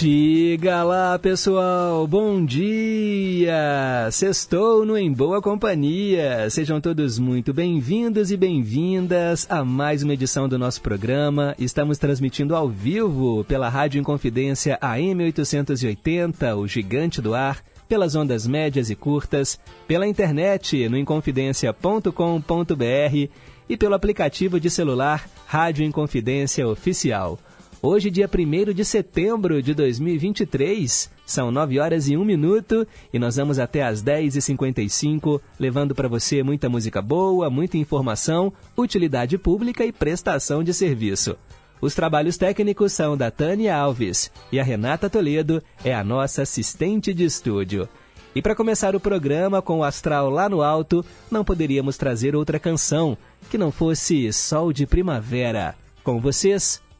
Diga lá, pessoal, bom dia! Sextou no Em Boa Companhia. Sejam todos muito bem-vindos e bem-vindas a mais uma edição do nosso programa. Estamos transmitindo ao vivo pela Rádio Inconfidência AM 880, o gigante do ar, pelas ondas médias e curtas, pela internet no inconfidencia.com.br e pelo aplicativo de celular Rádio Inconfidência Oficial. Hoje, dia 1 de setembro de 2023, são 9 horas e 1 minuto e nós vamos até às 10h55, levando para você muita música boa, muita informação, utilidade pública e prestação de serviço. Os trabalhos técnicos são da Tânia Alves e a Renata Toledo é a nossa assistente de estúdio. E para começar o programa com o astral lá no alto, não poderíamos trazer outra canção que não fosse Sol de Primavera. Com vocês,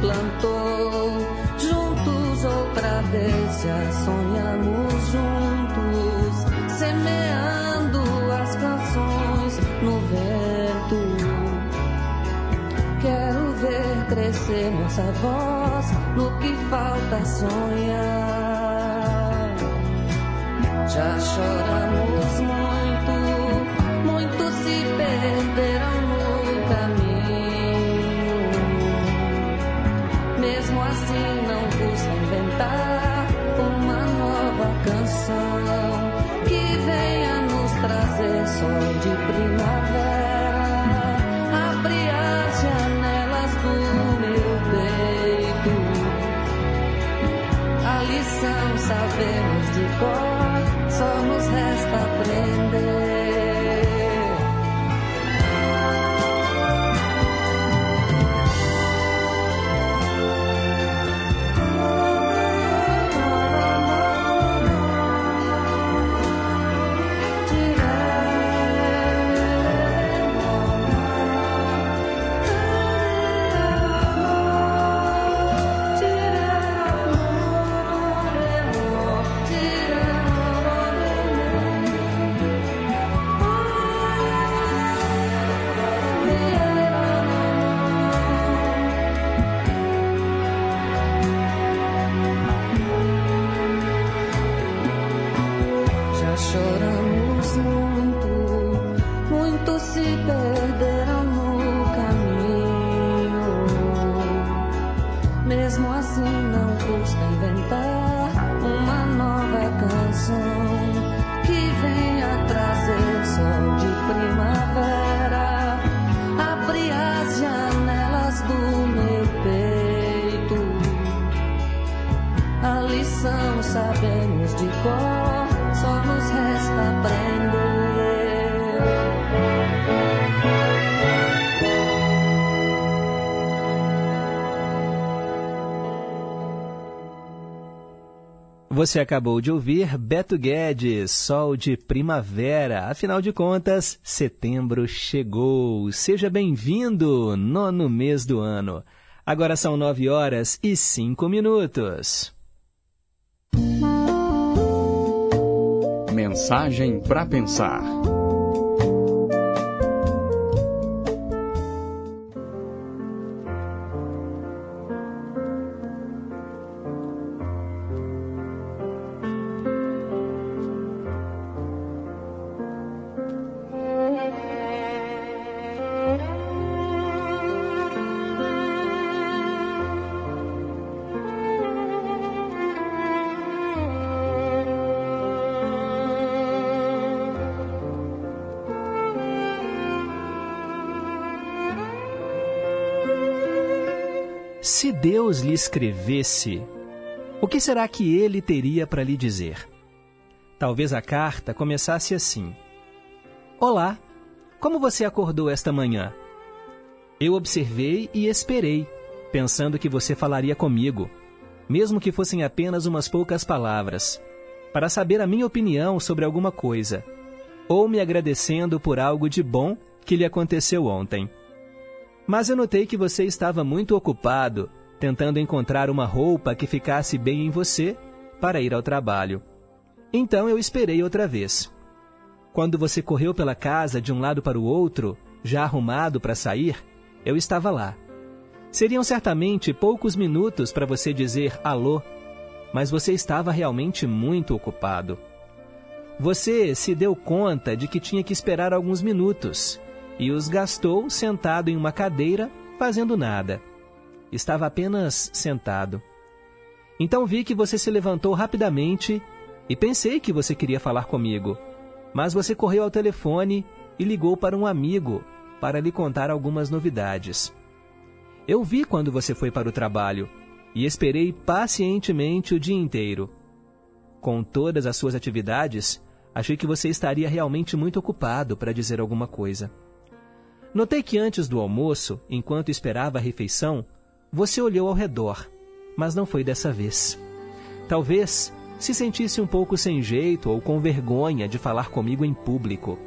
plantou. Juntos outra vez já sonhamos juntos, semeando as canções no vento. Quero ver crescer nossa voz no que falta sonhar. Já choramos Você acabou de ouvir Beto Guedes, Sol de Primavera. Afinal de contas, setembro chegou. Seja bem-vindo, nono mês do ano. Agora são nove horas e cinco minutos. Mensagem para pensar. Deus lhe escrevesse, o que será que ele teria para lhe dizer? Talvez a carta começasse assim: Olá, como você acordou esta manhã? Eu observei e esperei, pensando que você falaria comigo, mesmo que fossem apenas umas poucas palavras, para saber a minha opinião sobre alguma coisa, ou me agradecendo por algo de bom que lhe aconteceu ontem. Mas eu notei que você estava muito ocupado tentando encontrar uma roupa que ficasse bem em você para ir ao trabalho. Então eu esperei outra vez. Quando você correu pela casa de um lado para o outro, já arrumado para sair, eu estava lá. Seriam certamente poucos minutos para você dizer alô, mas você estava realmente muito ocupado. Você se deu conta de que tinha que esperar alguns minutos e os gastou sentado em uma cadeira, fazendo nada. Estava apenas sentado. Então vi que você se levantou rapidamente e pensei que você queria falar comigo. Mas você correu ao telefone e ligou para um amigo para lhe contar algumas novidades. Eu vi quando você foi para o trabalho e esperei pacientemente o dia inteiro. Com todas as suas atividades, achei que você estaria realmente muito ocupado para dizer alguma coisa. Notei que antes do almoço, enquanto esperava a refeição, você olhou ao redor, mas não foi dessa vez. Talvez se sentisse um pouco sem jeito ou com vergonha de falar comigo em público.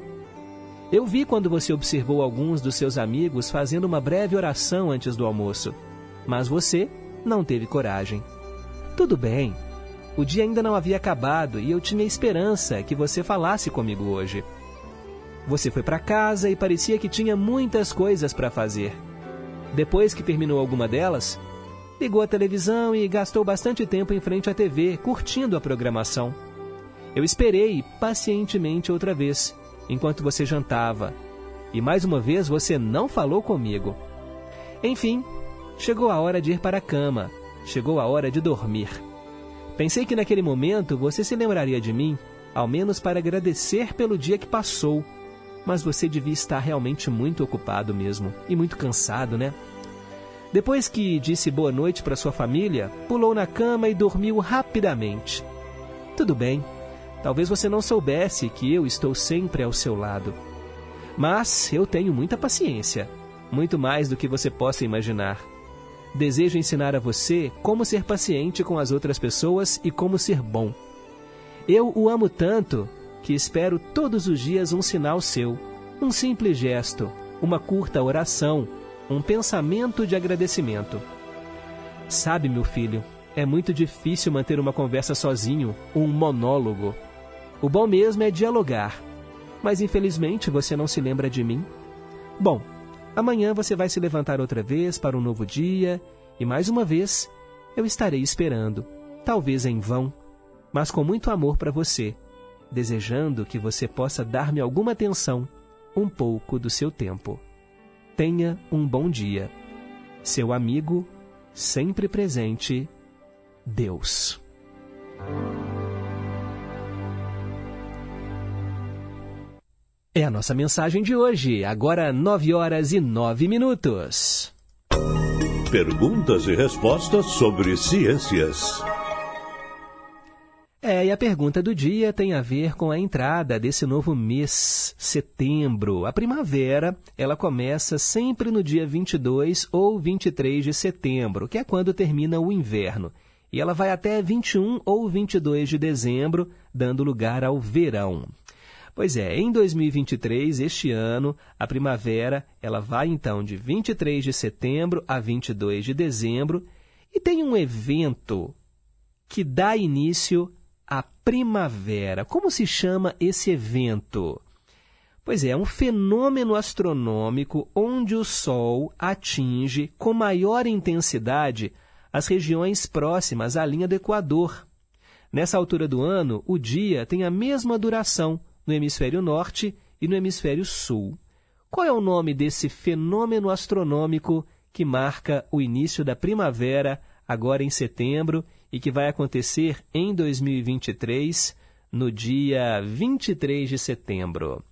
Eu vi quando você observou alguns dos seus amigos fazendo uma breve oração antes do almoço, mas você não teve coragem. Tudo bem, o dia ainda não havia acabado e eu tinha esperança que você falasse comigo hoje. Você foi para casa e parecia que tinha muitas coisas para fazer. Depois que terminou alguma delas, ligou a televisão e gastou bastante tempo em frente à TV, curtindo a programação. Eu esperei pacientemente outra vez, enquanto você jantava, e mais uma vez você não falou comigo. Enfim, chegou a hora de ir para a cama, chegou a hora de dormir. Pensei que naquele momento você se lembraria de mim, ao menos para agradecer pelo dia que passou mas você devia estar realmente muito ocupado mesmo e muito cansado, né? Depois que disse boa noite para sua família, pulou na cama e dormiu rapidamente. Tudo bem, talvez você não soubesse que eu estou sempre ao seu lado. Mas eu tenho muita paciência, muito mais do que você possa imaginar. Desejo ensinar a você como ser paciente com as outras pessoas e como ser bom. Eu o amo tanto que espero todos os dias um sinal seu, um simples gesto, uma curta oração, um pensamento de agradecimento. Sabe, meu filho, é muito difícil manter uma conversa sozinho, um monólogo. O bom mesmo é dialogar. Mas infelizmente você não se lembra de mim. Bom, amanhã você vai se levantar outra vez para um novo dia e mais uma vez eu estarei esperando, talvez em vão, mas com muito amor para você desejando que você possa dar-me alguma atenção, um pouco do seu tempo. Tenha um bom dia. Seu amigo, sempre presente, Deus. É a nossa mensagem de hoje, agora 9 horas e 9 minutos. Perguntas e respostas sobre ciências. É, e a pergunta do dia tem a ver com a entrada desse novo mês, setembro. A primavera, ela começa sempre no dia 22 ou 23 de setembro, que é quando termina o inverno. E ela vai até 21 ou 22 de dezembro, dando lugar ao verão. Pois é, em 2023, este ano, a primavera, ela vai então de 23 de setembro a 22 de dezembro e tem um evento que dá início a primavera. Como se chama esse evento? Pois é, é um fenômeno astronômico onde o Sol atinge com maior intensidade as regiões próximas à linha do Equador. Nessa altura do ano, o dia tem a mesma duração no hemisfério norte e no hemisfério sul. Qual é o nome desse fenômeno astronômico que marca o início da primavera, agora em setembro, e que vai acontecer em 2023, no dia 23 de setembro.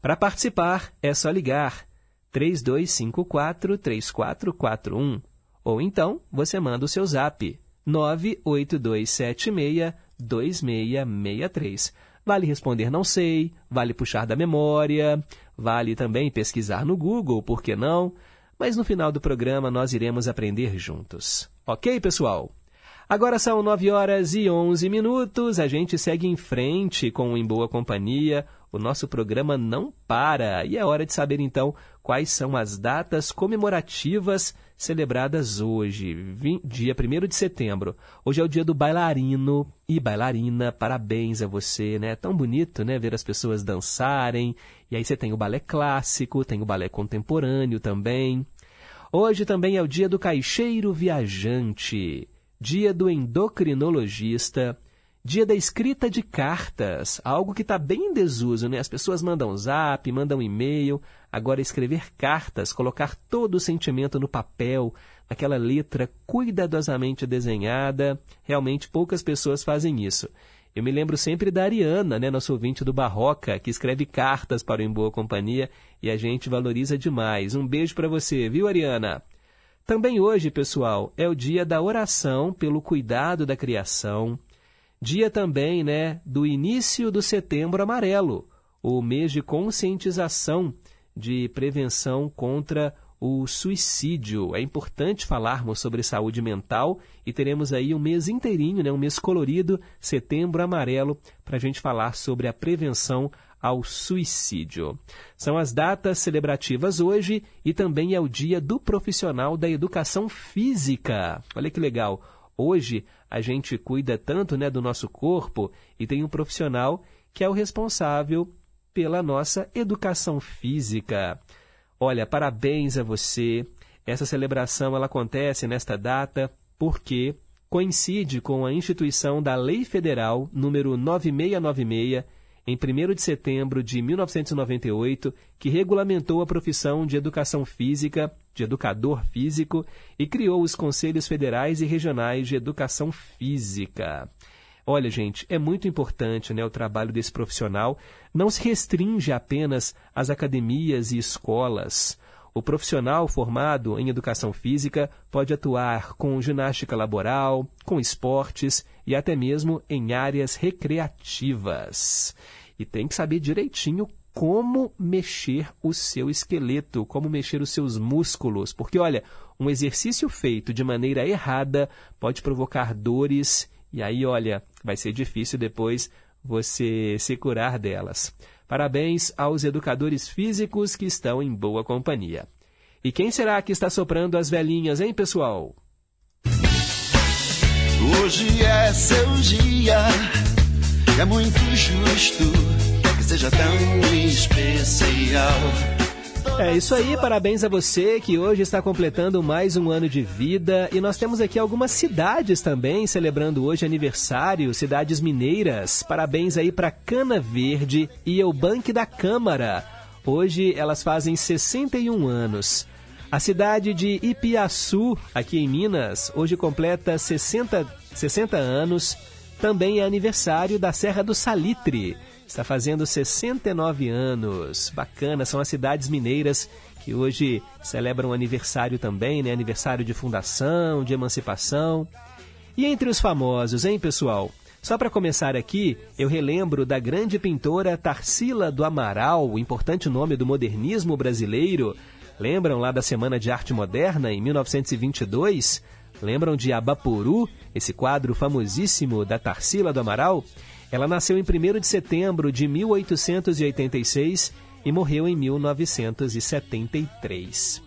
Para participar, é só ligar 3254-3441 Ou então, você manda o seu zap 98276 2663. Vale responder não sei, vale puxar da memória, vale também pesquisar no Google, por que não? Mas no final do programa nós iremos aprender juntos. Ok, pessoal? Agora são 9 horas e 11 minutos, a gente segue em frente com o Em Boa Companhia. O nosso programa não para e é hora de saber então quais são as datas comemorativas celebradas hoje, dia 1 de setembro. Hoje é o dia do bailarino e bailarina. Parabéns a você, né? É tão bonito, né? Ver as pessoas dançarem. E aí você tem o balé clássico, tem o balé contemporâneo também. Hoje também é o dia do caixeiro viajante dia do endocrinologista, dia da escrita de cartas, algo que está bem em desuso, né? As pessoas mandam zap, mandam e-mail, agora escrever cartas, colocar todo o sentimento no papel, aquela letra cuidadosamente desenhada, realmente poucas pessoas fazem isso. Eu me lembro sempre da Ariana, né, nosso ouvinte do Barroca, que escreve cartas para o Em Boa Companhia e a gente valoriza demais. Um beijo para você, viu, Ariana? Também hoje, pessoal, é o dia da oração pelo cuidado da criação. Dia também, né, do início do Setembro Amarelo, o mês de conscientização de prevenção contra o suicídio. É importante falarmos sobre saúde mental e teremos aí um mês inteirinho, né, um mês colorido, Setembro Amarelo, para a gente falar sobre a prevenção ao suicídio. São as datas celebrativas hoje e também é o dia do profissional da educação física. Olha que legal. Hoje a gente cuida tanto né, do nosso corpo e tem um profissional que é o responsável pela nossa educação física. Olha, parabéns a você. Essa celebração ela acontece nesta data porque coincide com a instituição da Lei Federal número 9696 em 1 de setembro de 1998, que regulamentou a profissão de educação física, de educador físico, e criou os Conselhos Federais e Regionais de Educação Física. Olha, gente, é muito importante né, o trabalho desse profissional. Não se restringe apenas às academias e escolas. O profissional formado em educação física pode atuar com ginástica laboral, com esportes e até mesmo em áreas recreativas. E tem que saber direitinho como mexer o seu esqueleto, como mexer os seus músculos. Porque, olha, um exercício feito de maneira errada pode provocar dores e aí, olha, vai ser difícil depois você se curar delas. Parabéns aos educadores físicos que estão em boa companhia. E quem será que está soprando as velhinhas, hein, pessoal? Hoje é seu dia é muito justo que seja tão especial. É isso aí, parabéns a você que hoje está completando mais um ano de vida e nós temos aqui algumas cidades também celebrando hoje aniversário, cidades mineiras. Parabéns aí para Cana Verde e o Banque da Câmara. Hoje elas fazem 61 anos. A cidade de Ipiaçu, aqui em Minas, hoje completa 60, 60 anos. Também é aniversário da Serra do Salitre. Está fazendo 69 anos. Bacana, são as cidades mineiras que hoje celebram aniversário também, né? Aniversário de fundação, de emancipação. E entre os famosos, hein, pessoal? Só para começar aqui, eu relembro da grande pintora Tarsila do Amaral, importante nome do modernismo brasileiro. Lembram lá da Semana de Arte Moderna, em 1922? Lembram de Abapuru, esse quadro famosíssimo da Tarsila do Amaral? Ela nasceu em 1 de setembro de 1886 e morreu em 1973.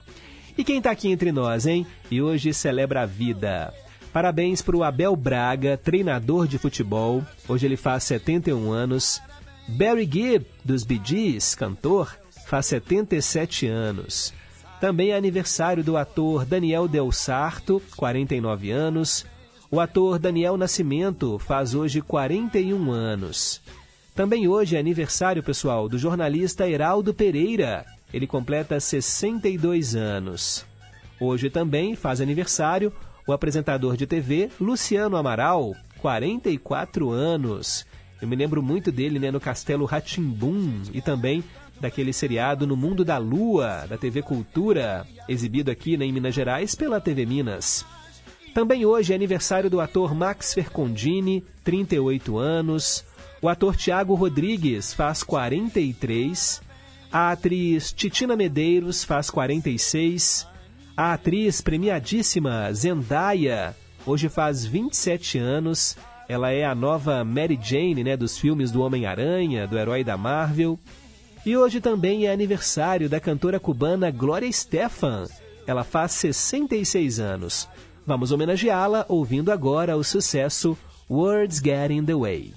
E quem está aqui entre nós, hein? E hoje celebra a vida. Parabéns para o Abel Braga, treinador de futebol. Hoje ele faz 71 anos. Barry Gibb, dos Bee Gees, cantor, faz 77 anos. Também é aniversário do ator Daniel Del Sarto, 49 anos. O ator Daniel Nascimento faz hoje 41 anos. Também hoje é aniversário, pessoal, do jornalista Heraldo Pereira. Ele completa 62 anos. Hoje também faz aniversário o apresentador de TV Luciano Amaral, 44 anos. Eu me lembro muito dele né, no Castelo Ratimbum e também daquele seriado No Mundo da Lua, da TV Cultura, exibido aqui né, em Minas Gerais pela TV Minas. Também hoje é aniversário do ator Max Fercondini, 38 anos. O ator Tiago Rodrigues faz 43. A atriz Titina Medeiros faz 46. A atriz premiadíssima Zendaya hoje faz 27 anos. Ela é a nova Mary Jane, né, dos filmes do Homem-Aranha, do herói da Marvel. E hoje também é aniversário da cantora cubana Gloria Estefan. Ela faz 66 anos. Vamos homenageá-la ouvindo agora o sucesso Words Get in the Way.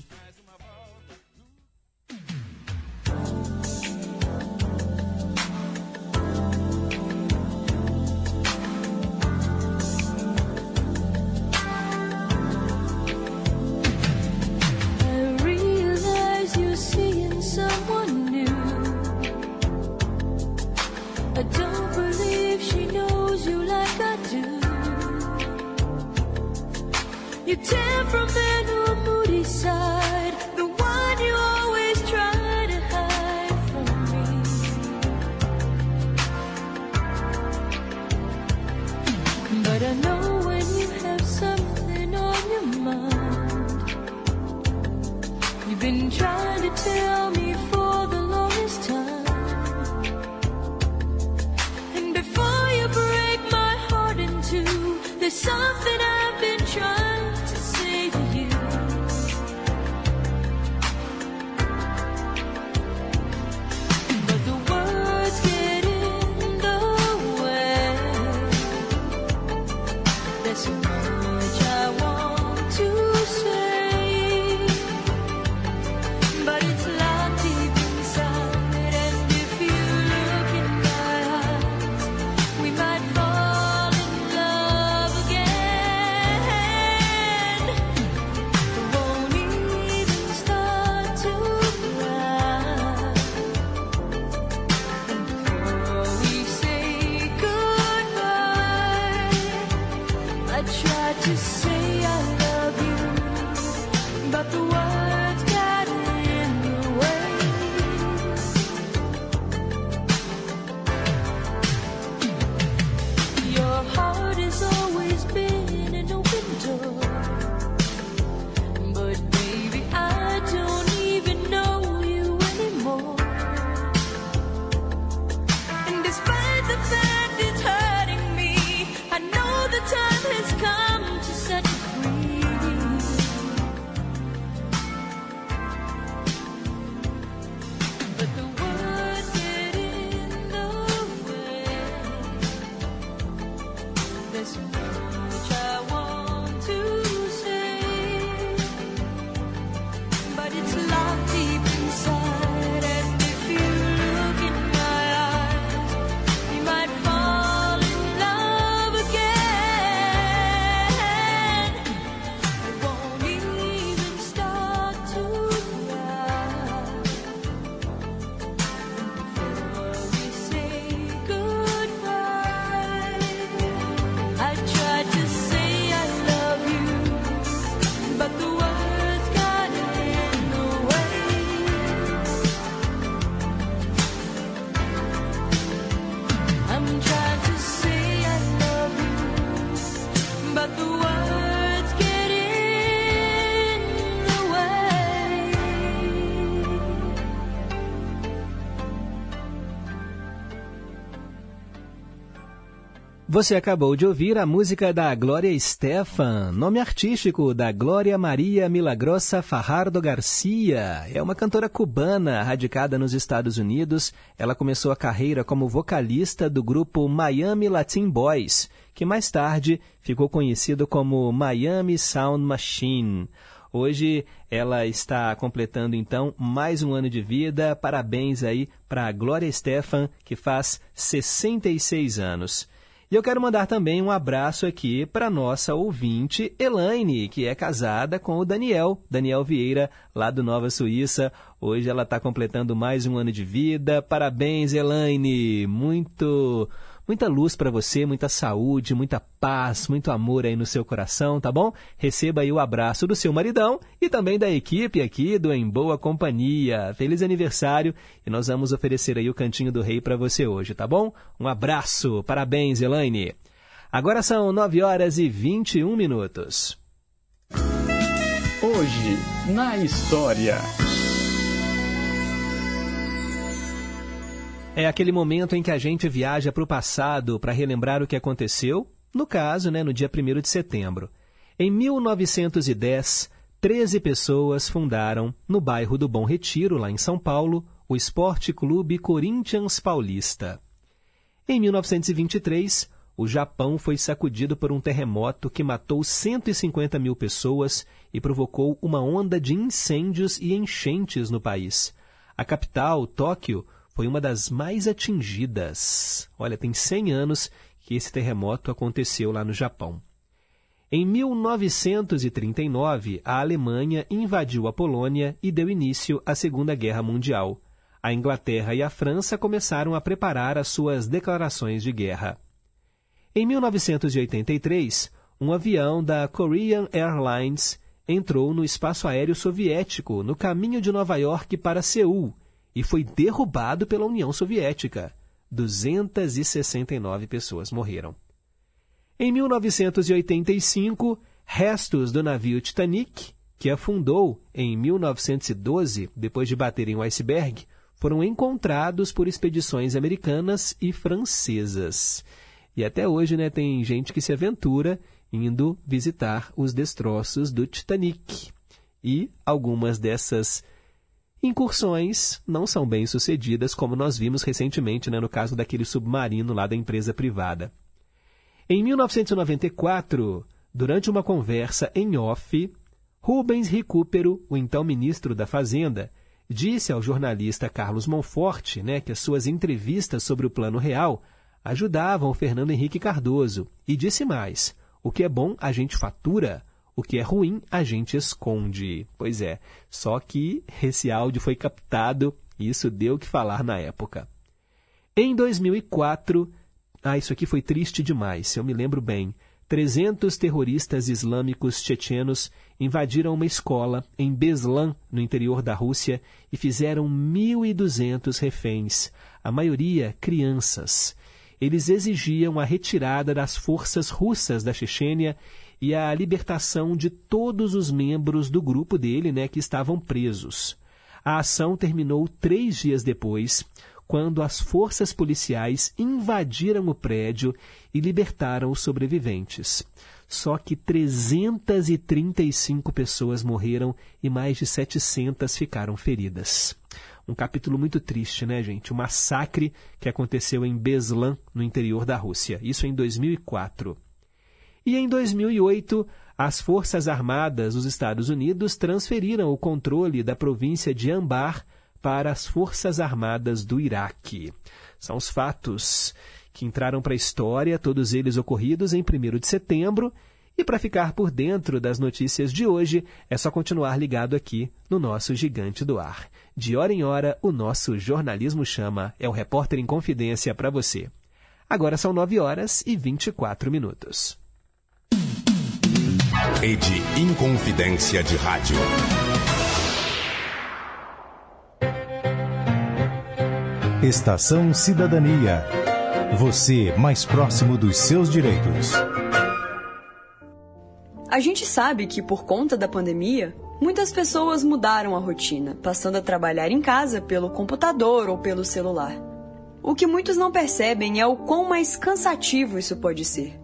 Moody side, the one you always try to hide from me. But I know when you have something on your mind, you've been trying to tell me. Você acabou de ouvir a música da Glória Stefan, nome artístico da Glória Maria Milagrosa Fajardo Garcia. É uma cantora cubana radicada nos Estados Unidos. Ela começou a carreira como vocalista do grupo Miami Latin Boys, que mais tarde ficou conhecido como Miami Sound Machine. Hoje ela está completando então mais um ano de vida. Parabéns aí para a Glória Stefan, que faz 66 anos. E eu quero mandar também um abraço aqui para nossa ouvinte Elaine, que é casada com o Daniel, Daniel Vieira, lá do Nova Suíça. Hoje ela está completando mais um ano de vida. Parabéns, Elaine! Muito Muita luz para você, muita saúde, muita paz, muito amor aí no seu coração, tá bom? Receba aí o abraço do seu maridão e também da equipe aqui do Em Boa Companhia. Feliz aniversário e nós vamos oferecer aí o Cantinho do Rei para você hoje, tá bom? Um abraço, parabéns, Elaine. Agora são 9 horas e 21 minutos. Hoje, na história. É aquele momento em que a gente viaja para o passado para relembrar o que aconteceu, no caso, né, no dia 1 de setembro. Em 1910, 13 pessoas fundaram, no bairro do Bom Retiro, lá em São Paulo, o Esporte Clube Corinthians Paulista. Em 1923, o Japão foi sacudido por um terremoto que matou 150 mil pessoas e provocou uma onda de incêndios e enchentes no país. A capital, Tóquio, foi uma das mais atingidas. Olha, tem 100 anos que esse terremoto aconteceu lá no Japão. Em 1939, a Alemanha invadiu a Polônia e deu início à Segunda Guerra Mundial. A Inglaterra e a França começaram a preparar as suas declarações de guerra. Em 1983, um avião da Korean Airlines entrou no espaço aéreo soviético no caminho de Nova York para Seul e foi derrubado pela União Soviética. 269 pessoas morreram. Em 1985, restos do navio Titanic, que afundou em 1912 depois de bater em um iceberg, foram encontrados por expedições americanas e francesas. E até hoje né, tem gente que se aventura indo visitar os destroços do Titanic. E algumas dessas Incursões não são bem sucedidas, como nós vimos recentemente né, no caso daquele submarino lá da empresa privada. Em 1994, durante uma conversa em off, Rubens Recupero, o então ministro da Fazenda, disse ao jornalista Carlos Monforte né, que as suas entrevistas sobre o Plano Real ajudavam o Fernando Henrique Cardoso e disse mais: o que é bom a gente fatura, o que é ruim, a gente esconde. Pois é, só que esse áudio foi captado e isso deu o que falar na época. Em 2004, ah, isso aqui foi triste demais, se eu me lembro bem. 300 terroristas islâmicos chechenos invadiram uma escola em Beslan, no interior da Rússia, e fizeram 1.200 reféns, a maioria crianças. Eles exigiam a retirada das forças russas da Chechênia e a libertação de todos os membros do grupo dele né, que estavam presos. A ação terminou três dias depois, quando as forças policiais invadiram o prédio e libertaram os sobreviventes. Só que 335 pessoas morreram e mais de 700 ficaram feridas. Um capítulo muito triste, né, gente? O massacre que aconteceu em Beslan, no interior da Rússia. Isso em 2004. E em 2008, as Forças Armadas dos Estados Unidos transferiram o controle da província de Anbar para as Forças Armadas do Iraque. São os fatos que entraram para a história, todos eles ocorridos em 1 de setembro. E para ficar por dentro das notícias de hoje, é só continuar ligado aqui no nosso Gigante do Ar. De hora em hora, o nosso jornalismo chama. É o repórter em confidência para você. Agora são 9 horas e 24 minutos. Rede Inconfidência de Rádio. Estação Cidadania. Você mais próximo dos seus direitos. A gente sabe que por conta da pandemia, muitas pessoas mudaram a rotina, passando a trabalhar em casa pelo computador ou pelo celular. O que muitos não percebem é o quão mais cansativo isso pode ser.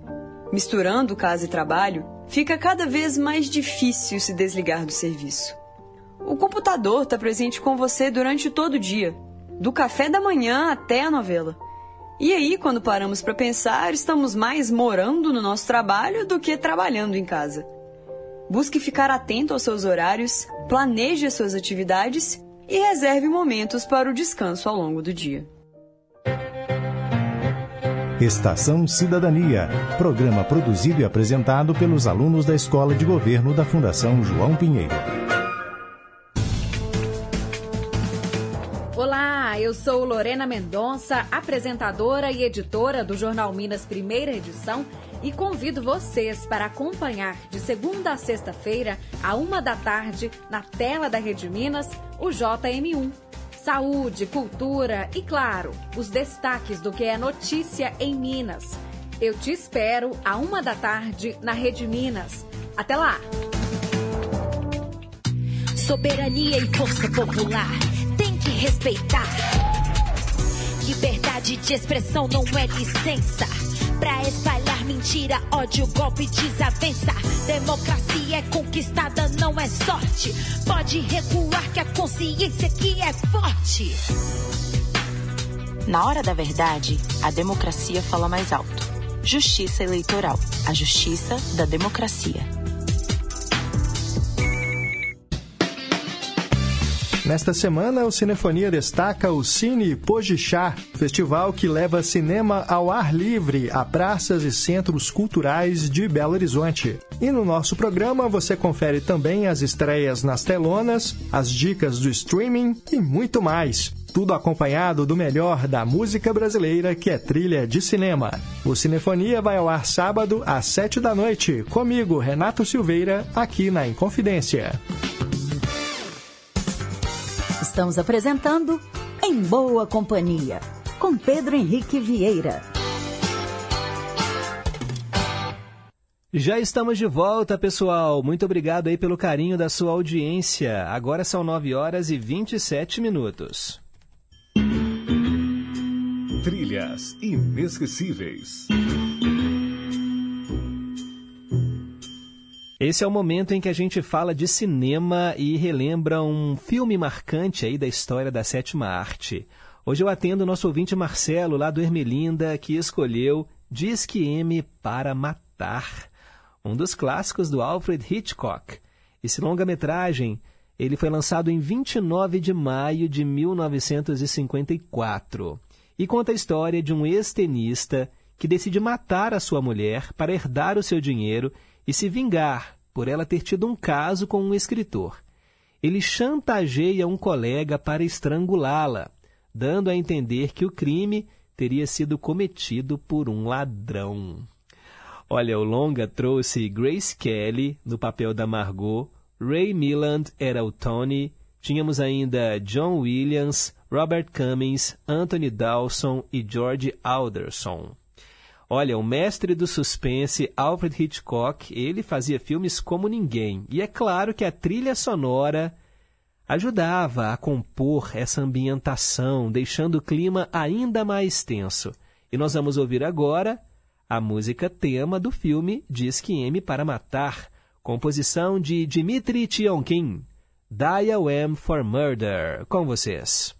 Misturando casa e trabalho, fica cada vez mais difícil se desligar do serviço. O computador está presente com você durante todo o dia, do café da manhã até a novela. E aí, quando paramos para pensar, estamos mais morando no nosso trabalho do que trabalhando em casa. Busque ficar atento aos seus horários, planeje as suas atividades e reserve momentos para o descanso ao longo do dia. Estação Cidadania, programa produzido e apresentado pelos alunos da Escola de Governo da Fundação João Pinheiro. Olá, eu sou Lorena Mendonça, apresentadora e editora do Jornal Minas Primeira Edição e convido vocês para acompanhar de segunda a sexta-feira, a uma da tarde, na tela da Rede Minas, o JM1. Saúde, cultura e, claro, os destaques do que é notícia em Minas. Eu te espero a uma da tarde na Rede Minas. Até lá! Soberania e força popular tem que respeitar. Liberdade de expressão não é licença. Mentira, ódio, golpe, desavença. Democracia é conquistada, não é sorte. Pode recuar que a consciência aqui é forte. Na hora da verdade, a democracia fala mais alto. Justiça Eleitoral, a justiça da democracia. Nesta semana, o Cinefonia destaca o Cine Pojixá, festival que leva cinema ao ar livre a praças e centros culturais de Belo Horizonte. E no nosso programa você confere também as estreias nas telonas, as dicas do streaming e muito mais. Tudo acompanhado do melhor da música brasileira, que é trilha de cinema. O Cinefonia vai ao ar sábado às sete da noite, comigo, Renato Silveira, aqui na Inconfidência. Estamos apresentando Em Boa Companhia, com Pedro Henrique Vieira. Já estamos de volta, pessoal. Muito obrigado aí pelo carinho da sua audiência. Agora são 9 horas e 27 minutos. Trilhas inesquecíveis. Esse é o momento em que a gente fala de cinema e relembra um filme marcante aí da história da sétima arte. Hoje eu atendo o nosso ouvinte Marcelo, lá do Ermelinda, que escolheu Disque M para Matar, um dos clássicos do Alfred Hitchcock. Esse longa-metragem ele foi lançado em 29 de maio de 1954 e conta a história de um ex-tenista que decide matar a sua mulher para herdar o seu dinheiro e se vingar por ela ter tido um caso com um escritor. Ele chantageia um colega para estrangulá-la, dando a entender que o crime teria sido cometido por um ladrão. Olha, o longa trouxe Grace Kelly no papel da Margot, Ray Milland era o Tony, tínhamos ainda John Williams, Robert Cummings, Anthony Dawson e George Alderson. Olha, o mestre do suspense, Alfred Hitchcock, ele fazia filmes como ninguém. E é claro que a trilha sonora ajudava a compor essa ambientação, deixando o clima ainda mais tenso. E nós vamos ouvir agora a música tema do filme Disque M para Matar, composição de Dmitri Tionkin. Dial M for Murder. Com vocês.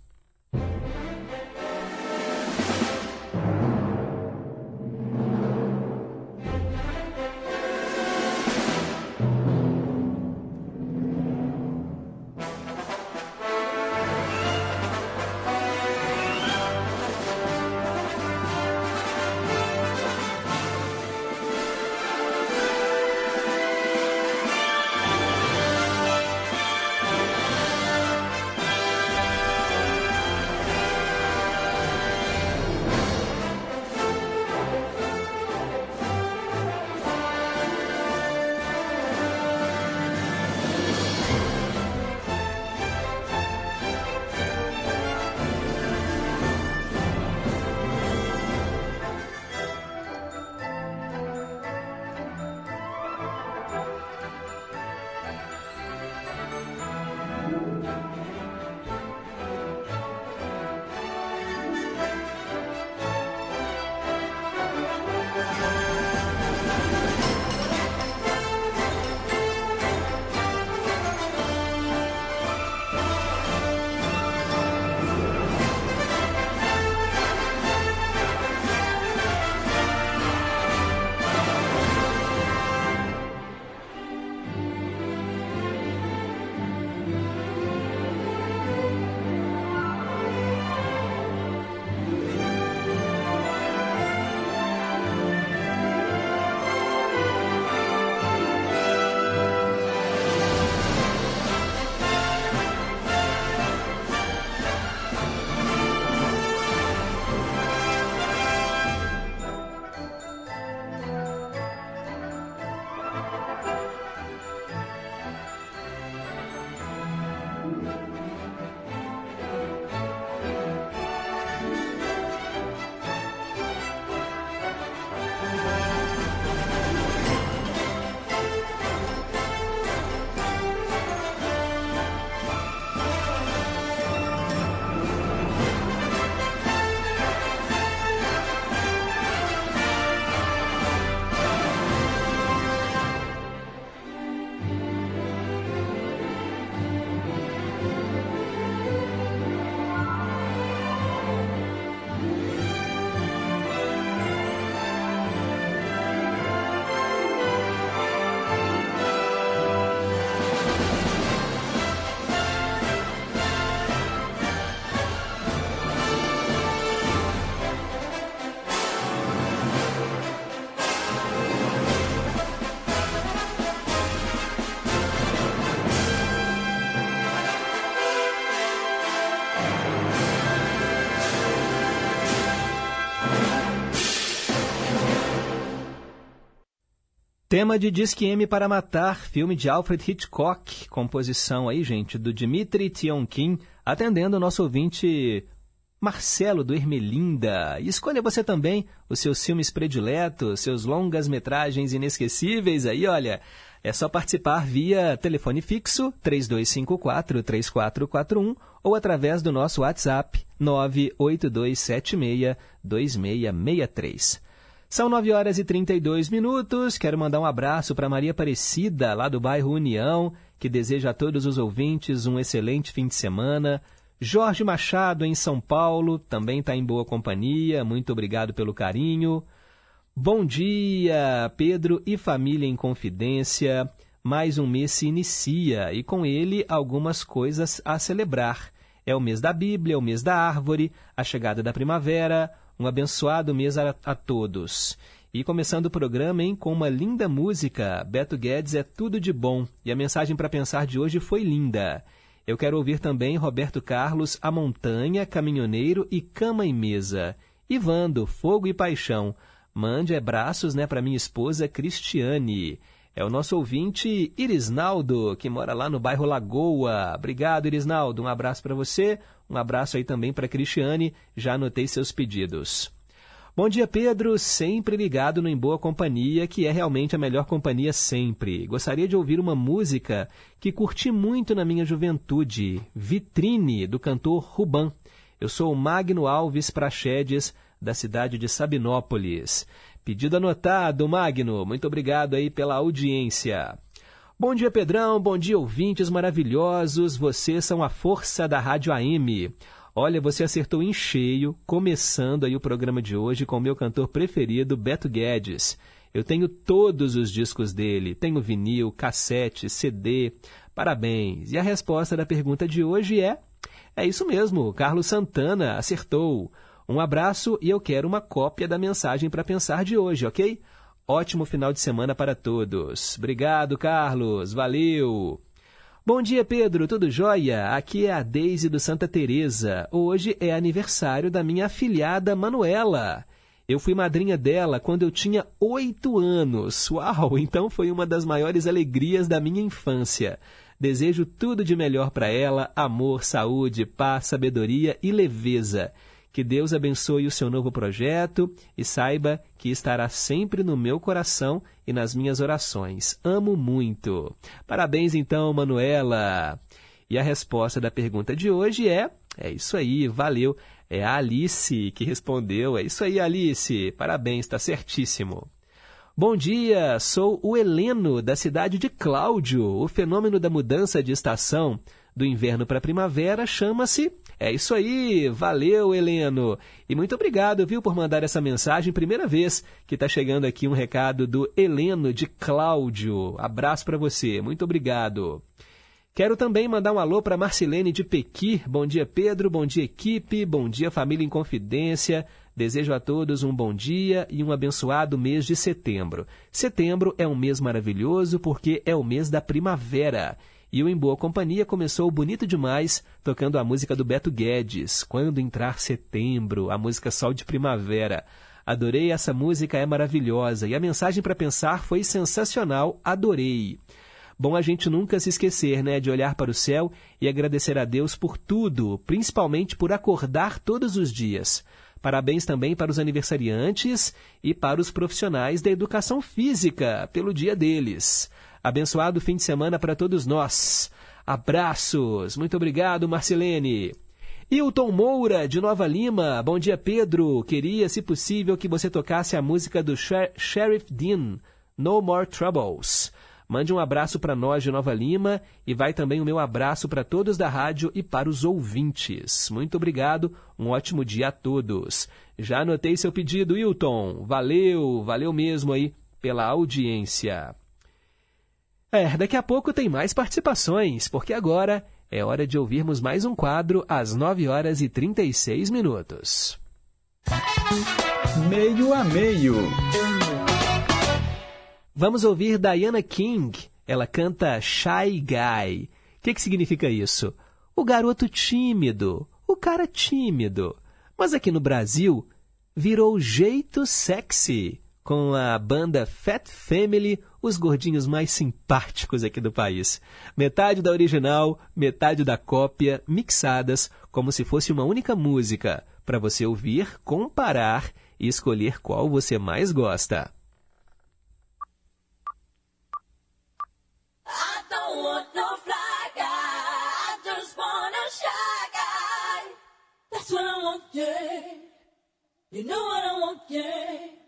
Tema de Disque M para Matar, filme de Alfred Hitchcock, composição aí, gente, do Dmitry Tionkin, atendendo o nosso ouvinte Marcelo do Ermelinda. Escolha você também os seus filmes prediletos, seus longas metragens inesquecíveis aí, olha. É só participar via telefone fixo 3254-3441 ou através do nosso WhatsApp 982762663. São 9 horas e 32 minutos. Quero mandar um abraço para Maria Aparecida, lá do bairro União, que deseja a todos os ouvintes um excelente fim de semana. Jorge Machado, em São Paulo, também está em boa companhia. Muito obrigado pelo carinho. Bom dia, Pedro e família em confidência. Mais um mês se inicia e com ele algumas coisas a celebrar. É o mês da Bíblia, o mês da árvore, a chegada da primavera, um abençoado mês a, a todos. E começando o programa, hein, com uma linda música. Beto Guedes é tudo de bom. E a mensagem para pensar de hoje foi linda. Eu quero ouvir também Roberto Carlos, A Montanha, Caminhoneiro e Cama e Mesa. Ivando, Fogo e Paixão. Mande abraços né, para minha esposa Cristiane. É o nosso ouvinte Irisnaldo, que mora lá no bairro Lagoa. Obrigado, Irisnaldo. Um abraço para você. Um abraço aí também para Cristiane. Já anotei seus pedidos. Bom dia, Pedro. Sempre ligado no Em Boa Companhia, que é realmente a melhor companhia sempre. Gostaria de ouvir uma música que curti muito na minha juventude. Vitrine, do cantor Ruban. Eu sou o Magno Alves Prachedes, da cidade de Sabinópolis. Pedido anotado, Magno. Muito obrigado aí pela audiência. Bom dia, Pedrão. Bom dia, ouvintes maravilhosos. Vocês são a força da Rádio AM. Olha, você acertou em cheio, começando aí o programa de hoje com o meu cantor preferido, Beto Guedes. Eu tenho todos os discos dele, tenho vinil, cassete, CD. Parabéns. E a resposta da pergunta de hoje é: é isso mesmo, Carlos Santana acertou. Um abraço e eu quero uma cópia da mensagem para pensar de hoje, ok? Ótimo final de semana para todos. Obrigado, Carlos. Valeu. Bom dia, Pedro. Tudo jóia? Aqui é a Deise do Santa Teresa. Hoje é aniversário da minha afilhada Manuela. Eu fui madrinha dela quando eu tinha oito anos. Uau! Então foi uma das maiores alegrias da minha infância. Desejo tudo de melhor para ela: amor, saúde, paz, sabedoria e leveza. Que Deus abençoe o seu novo projeto e saiba que estará sempre no meu coração e nas minhas orações. Amo muito. Parabéns então, Manuela. E a resposta da pergunta de hoje é: é isso aí, valeu. É a Alice que respondeu. É isso aí, Alice. Parabéns, está certíssimo. Bom dia, sou o Heleno, da cidade de Cláudio. O fenômeno da mudança de estação do inverno para a primavera chama-se é isso aí, valeu, Heleno. E muito obrigado, viu, por mandar essa mensagem. Primeira vez que está chegando aqui um recado do Heleno de Cláudio. Abraço para você, muito obrigado. Quero também mandar um alô para Marcilene de Pequi. Bom dia, Pedro. Bom dia, equipe. Bom dia, família em confidência. Desejo a todos um bom dia e um abençoado mês de setembro. Setembro é um mês maravilhoso porque é o mês da primavera. E o Em Boa Companhia começou bonito demais, tocando a música do Beto Guedes, Quando Entrar Setembro, a música Sol de Primavera. Adorei essa música, é maravilhosa. E a mensagem para pensar foi sensacional, adorei. Bom a gente nunca se esquecer, né, de olhar para o céu e agradecer a Deus por tudo, principalmente por acordar todos os dias. Parabéns também para os aniversariantes e para os profissionais da educação física pelo dia deles. Abençoado fim de semana para todos nós. Abraços. Muito obrigado, Marcelene. Hilton Moura, de Nova Lima. Bom dia, Pedro. Queria, se possível, que você tocasse a música do Sher Sheriff Dean, No More Troubles. Mande um abraço para nós de Nova Lima e vai também o meu abraço para todos da rádio e para os ouvintes. Muito obrigado, um ótimo dia a todos. Já anotei seu pedido, Hilton. Valeu, valeu mesmo aí pela audiência. É, daqui a pouco tem mais participações, porque agora é hora de ouvirmos mais um quadro às 9 horas e 36 minutos. Meio a meio. Vamos ouvir Diana King. Ela canta Shy Guy. O que, que significa isso? O garoto tímido, o cara tímido. Mas aqui no Brasil, virou jeito sexy com a banda Fat Family, os gordinhos mais simpáticos aqui do país. Metade da original, metade da cópia, mixadas como se fosse uma única música, para você ouvir, comparar e escolher qual você mais gosta. That's what I want. You know what I want, yeah.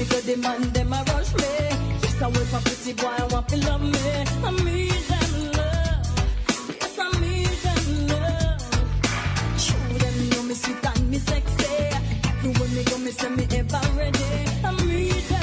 Because the man them a rush me. Yes, I wait for pretty boy, I want to love me. I need them love. Yes, I need them love. Show them know me sweet and me sexy. Everywhere me go, me say me ever ready. I need them.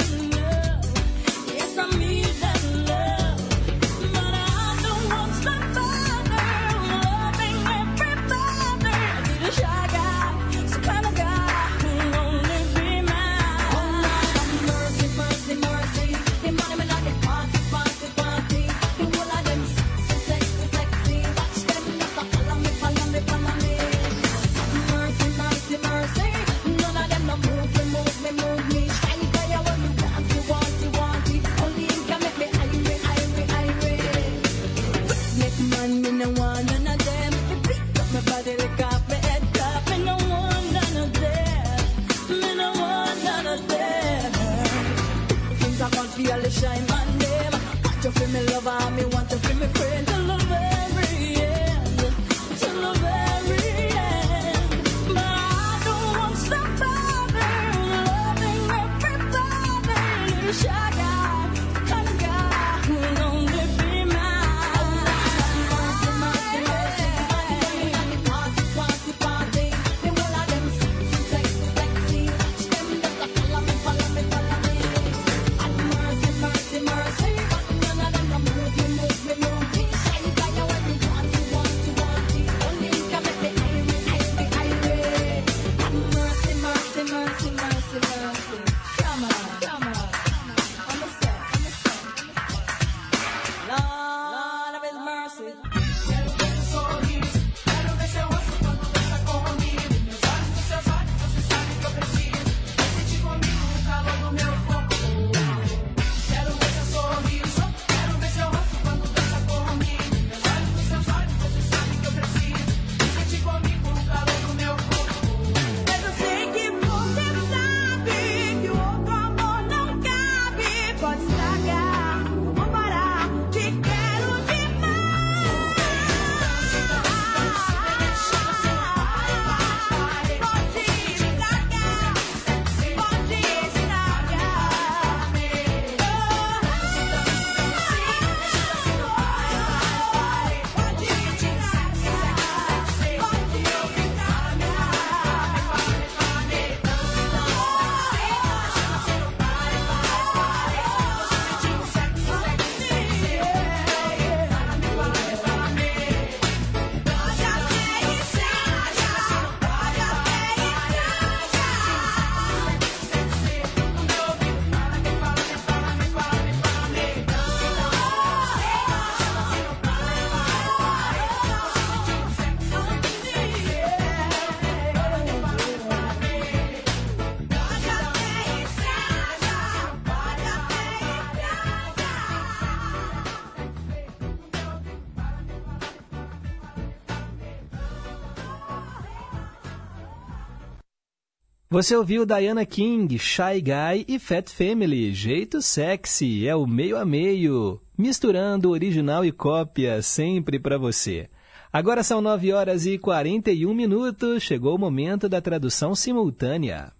Você ouviu Diana King, Shy Guy e Fat Family, Jeito Sexy, é o meio a meio, misturando original e cópia sempre para você. Agora são 9 horas e 41 minutos, chegou o momento da tradução simultânea.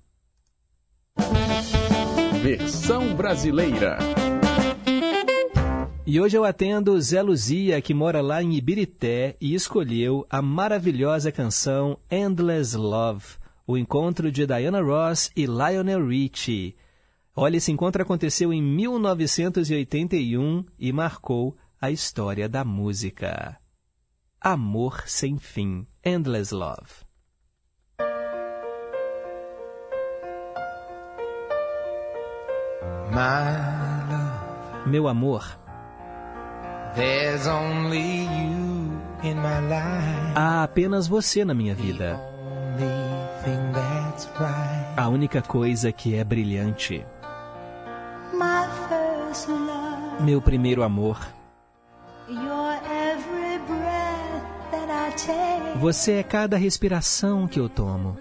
Versão brasileira. E hoje eu atendo Zé Luzia, que mora lá em Ibirité e escolheu a maravilhosa canção Endless Love o encontro de Diana Ross e Lionel Richie. Olha, esse encontro aconteceu em 1981 e marcou a história da música. Amor sem fim, Endless Love. Love, meu amor, há apenas você na minha vida. A única coisa que é brilhante. Meu primeiro amor. Você é cada respiração que eu tomo.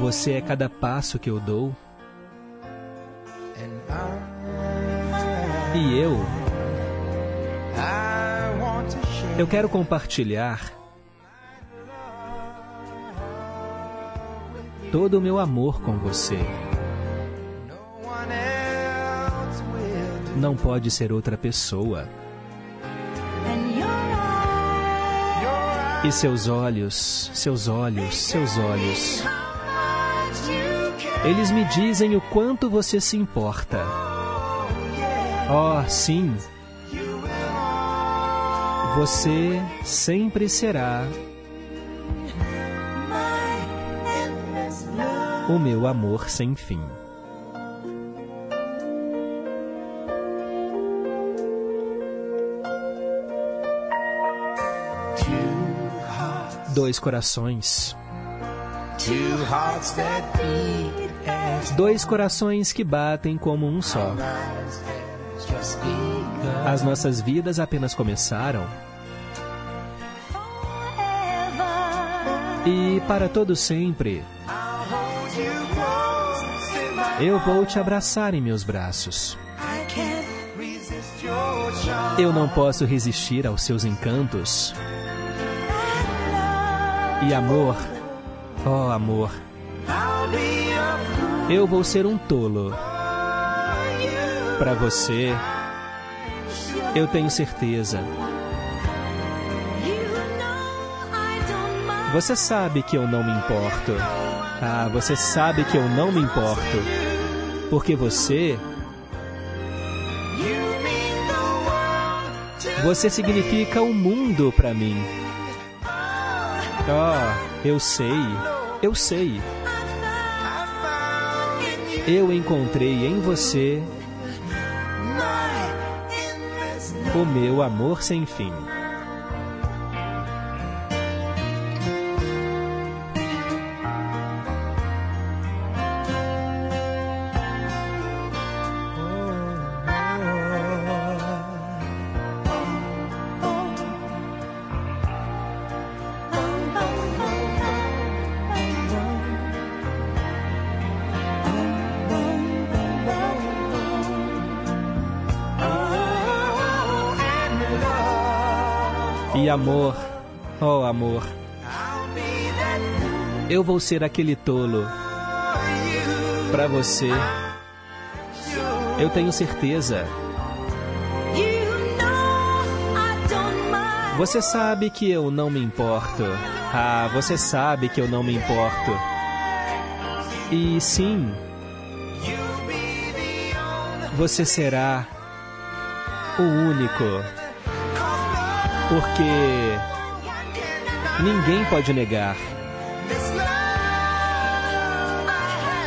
Você é cada passo que eu dou. E eu, eu quero compartilhar todo o meu amor com você. Não pode ser outra pessoa. E seus olhos, seus olhos, seus olhos, eles me dizem o quanto você se importa. Oh, sim. Você sempre será o meu amor sem fim. Dois corações. Dois corações que batem como um só. As nossas vidas apenas começaram e para todo sempre eu vou te abraçar em meus braços. Eu não posso resistir aos seus encantos. E amor, oh amor, eu vou ser um tolo para você. Eu tenho certeza. Você sabe que eu não me importo. Ah, você sabe que eu não me importo. Porque você, você significa o mundo para mim. Oh, eu sei, eu sei. Eu encontrei em você o meu amor sem fim. Amor, oh amor, eu vou ser aquele tolo para você. Eu tenho certeza. Você sabe que eu não me importo. Ah, você sabe que eu não me importo. E sim, você será o único. Porque ninguém pode negar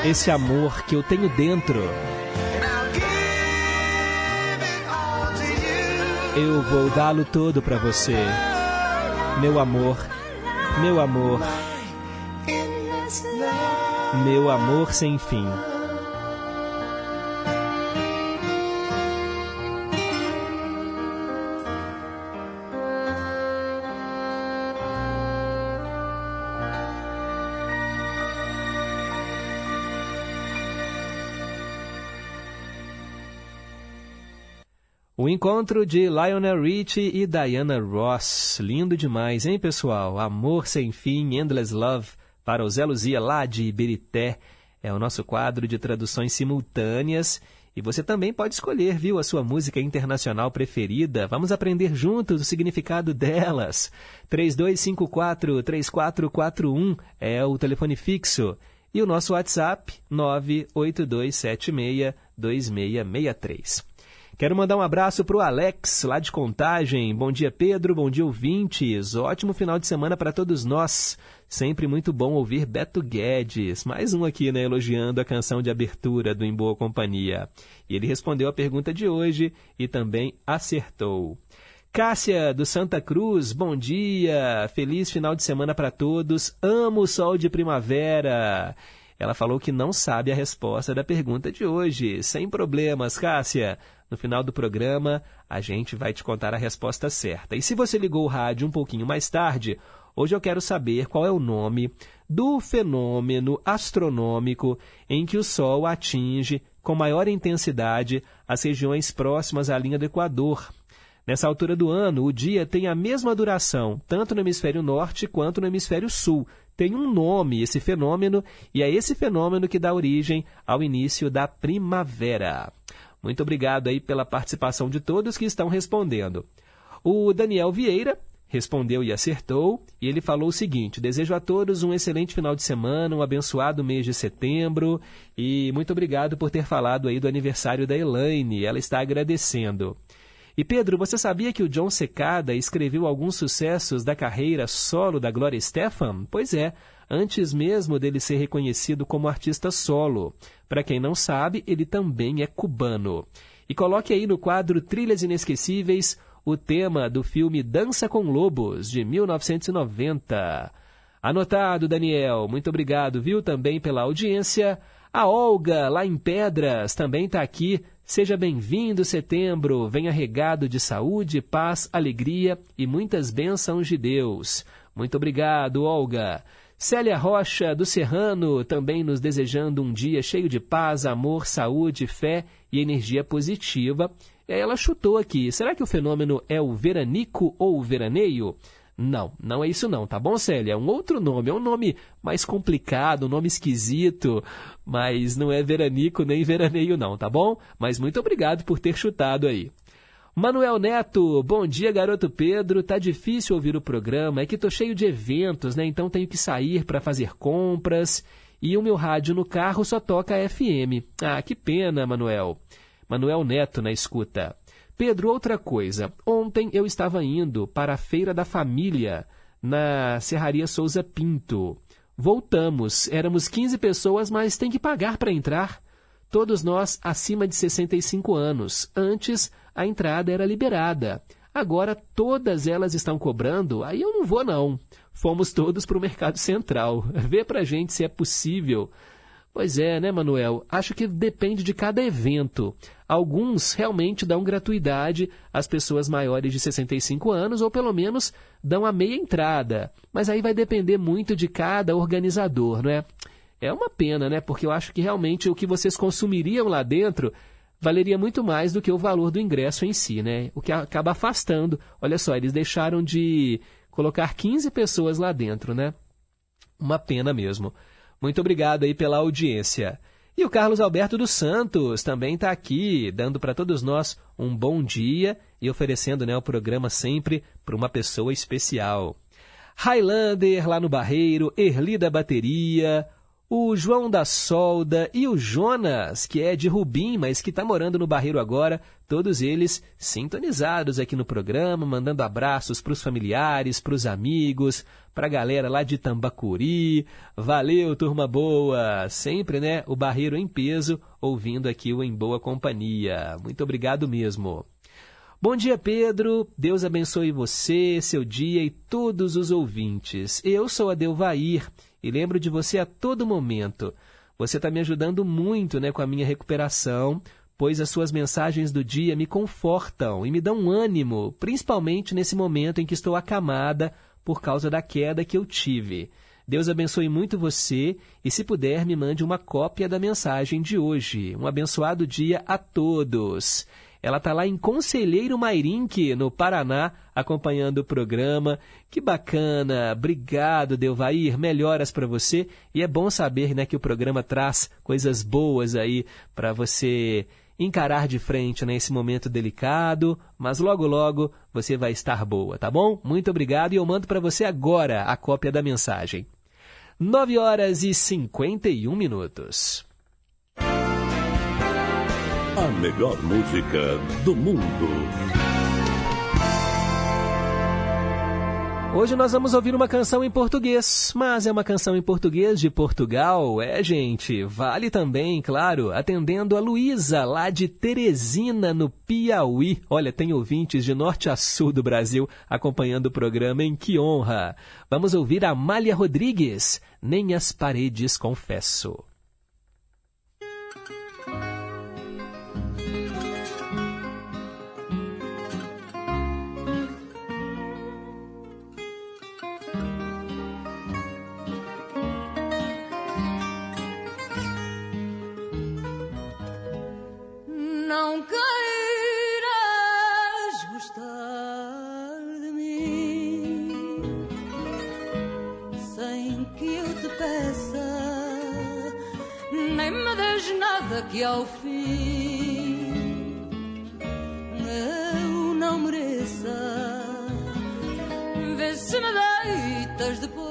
esse amor que eu tenho dentro. Eu vou dá-lo todo para você. Meu amor, meu amor, meu amor sem fim. Encontro de Lionel Richie e Diana Ross. Lindo demais, hein, pessoal? Amor sem fim, Endless Love, para o Zé Luzia lá de Ibirité. É o nosso quadro de traduções simultâneas. E você também pode escolher, viu, a sua música internacional preferida. Vamos aprender juntos o significado delas. 3254-3441 é o telefone fixo. E o nosso WhatsApp, 982762663. Quero mandar um abraço para o Alex, lá de Contagem. Bom dia, Pedro. Bom dia, ouvintes. Ótimo final de semana para todos nós. Sempre muito bom ouvir Beto Guedes. Mais um aqui, né? Elogiando a canção de abertura do Em Boa Companhia. E ele respondeu a pergunta de hoje e também acertou. Cássia do Santa Cruz, bom dia. Feliz final de semana para todos. Amo o sol de primavera. Ela falou que não sabe a resposta da pergunta de hoje. Sem problemas, Cássia. No final do programa, a gente vai te contar a resposta certa. E se você ligou o rádio um pouquinho mais tarde, hoje eu quero saber qual é o nome do fenômeno astronômico em que o Sol atinge com maior intensidade as regiões próximas à linha do Equador. Nessa altura do ano, o dia tem a mesma duração, tanto no hemisfério norte quanto no hemisfério sul. Tem um nome esse fenômeno, e é esse fenômeno que dá origem ao início da primavera. Muito obrigado aí pela participação de todos que estão respondendo. O Daniel Vieira respondeu e acertou, e ele falou o seguinte: Desejo a todos um excelente final de semana, um abençoado mês de setembro, e muito obrigado por ter falado aí do aniversário da Elaine, ela está agradecendo. E Pedro, você sabia que o John Secada escreveu alguns sucessos da carreira solo da Gloria Estefan? Pois é, antes mesmo dele ser reconhecido como artista solo. Para quem não sabe, ele também é cubano. E coloque aí no quadro Trilhas Inesquecíveis o tema do filme Dança com Lobos, de 1990. Anotado, Daniel. Muito obrigado, viu, também pela audiência. A Olga, lá em Pedras, também está aqui. Seja bem-vindo, setembro. Venha regado de saúde, paz, alegria e muitas bênçãos de Deus. Muito obrigado, Olga. Célia Rocha, do Serrano, também nos desejando um dia cheio de paz, amor, saúde, fé e energia positiva. Ela chutou aqui. Será que o fenômeno é o veranico ou o veraneio? Não, não é isso não, tá bom, Célia? É um outro nome, é um nome mais complicado, um nome esquisito, mas não é veranico nem veraneio não, tá bom? Mas muito obrigado por ter chutado aí. Manuel Neto, bom dia, garoto Pedro. Tá difícil ouvir o programa, é que tô cheio de eventos, né? Então tenho que sair para fazer compras e o meu rádio no carro só toca FM. Ah, que pena, Manuel. Manuel Neto na escuta. Pedro, outra coisa. Ontem eu estava indo para a Feira da Família, na Serraria Souza Pinto. Voltamos. Éramos 15 pessoas, mas tem que pagar para entrar. Todos nós acima de 65 anos. Antes, a entrada era liberada. Agora todas elas estão cobrando, aí eu não vou não. Fomos todos para o Mercado Central. Vê pra gente se é possível. Pois é, né, Manuel? Acho que depende de cada evento. Alguns realmente dão gratuidade às pessoas maiores de 65 anos, ou pelo menos dão a meia entrada. Mas aí vai depender muito de cada organizador, não é? É uma pena, né? Porque eu acho que realmente o que vocês consumiriam lá dentro valeria muito mais do que o valor do ingresso em si, né? O que acaba afastando. Olha só, eles deixaram de colocar 15 pessoas lá dentro, né? Uma pena mesmo. Muito obrigado aí pela audiência. E o Carlos Alberto dos Santos também está aqui, dando para todos nós um bom dia e oferecendo né, o programa sempre para uma pessoa especial. Highlander lá no Barreiro, Erli da Bateria, o João da Solda e o Jonas, que é de Rubim, mas que está morando no Barreiro agora, todos eles sintonizados aqui no programa, mandando abraços para os familiares, para os amigos, para a galera lá de Tambacuri. Valeu, turma boa! Sempre, né, o Barreiro em peso, ouvindo aqui o Em Boa Companhia. Muito obrigado mesmo. Bom dia, Pedro. Deus abençoe você, seu dia e todos os ouvintes. Eu sou a Delvair e lembro de você a todo momento. Você está me ajudando muito né, com a minha recuperação, pois as suas mensagens do dia me confortam e me dão ânimo, principalmente nesse momento em que estou acamada por causa da queda que eu tive. Deus abençoe muito você e, se puder, me mande uma cópia da mensagem de hoje. Um abençoado dia a todos. Ela está lá em Conselheiro Mairinque, no Paraná, acompanhando o programa. Que bacana! Obrigado, Delvair. Melhoras para você. E é bom saber né, que o programa traz coisas boas aí para você encarar de frente nesse momento delicado, mas logo logo você vai estar boa, tá bom? Muito obrigado e eu mando para você agora a cópia da mensagem. 9 horas e 51 minutos. A melhor música do mundo. Hoje nós vamos ouvir uma canção em português, mas é uma canção em português de Portugal, é gente. Vale também, claro, atendendo a Luísa, lá de Teresina, no Piauí. Olha, tem ouvintes de norte a sul do Brasil acompanhando o programa, em que honra. Vamos ouvir a Amália Rodrigues, Nem as Paredes Confesso. Que ao fim eu não mereça. Vê se me deitas depois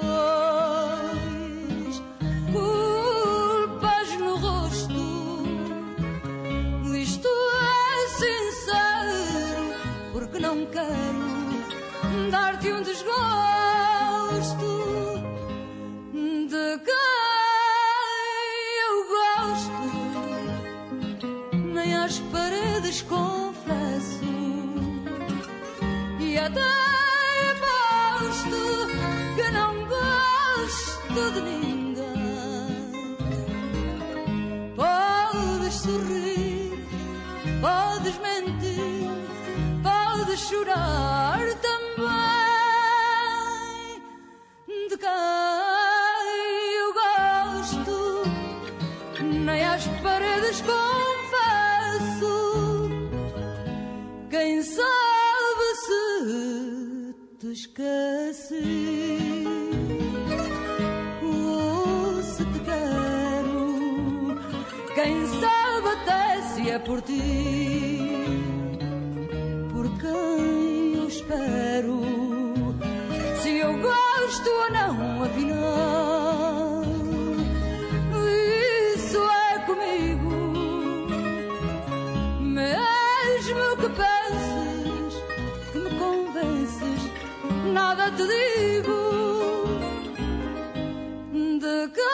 chorar também. De quem eu gosto, nem às paredes confesso. Quem sabe se te esqueci. Ou se te quero, quem sabe até se é por ti, espero, se eu gosto ou não, afinal, isso é comigo, mesmo que penses que me convences, nada te digo de quem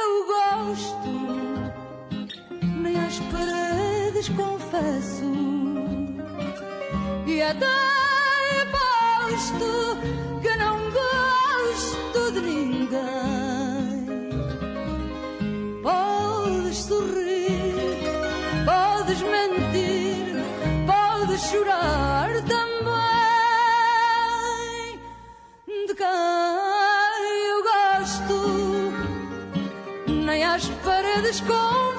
eu gosto, nem às paredes confesso, e até aposto que não gosto de ninguém. Podes sorrir, podes mentir, podes chorar também de quem eu gosto, nem às paredes confesso.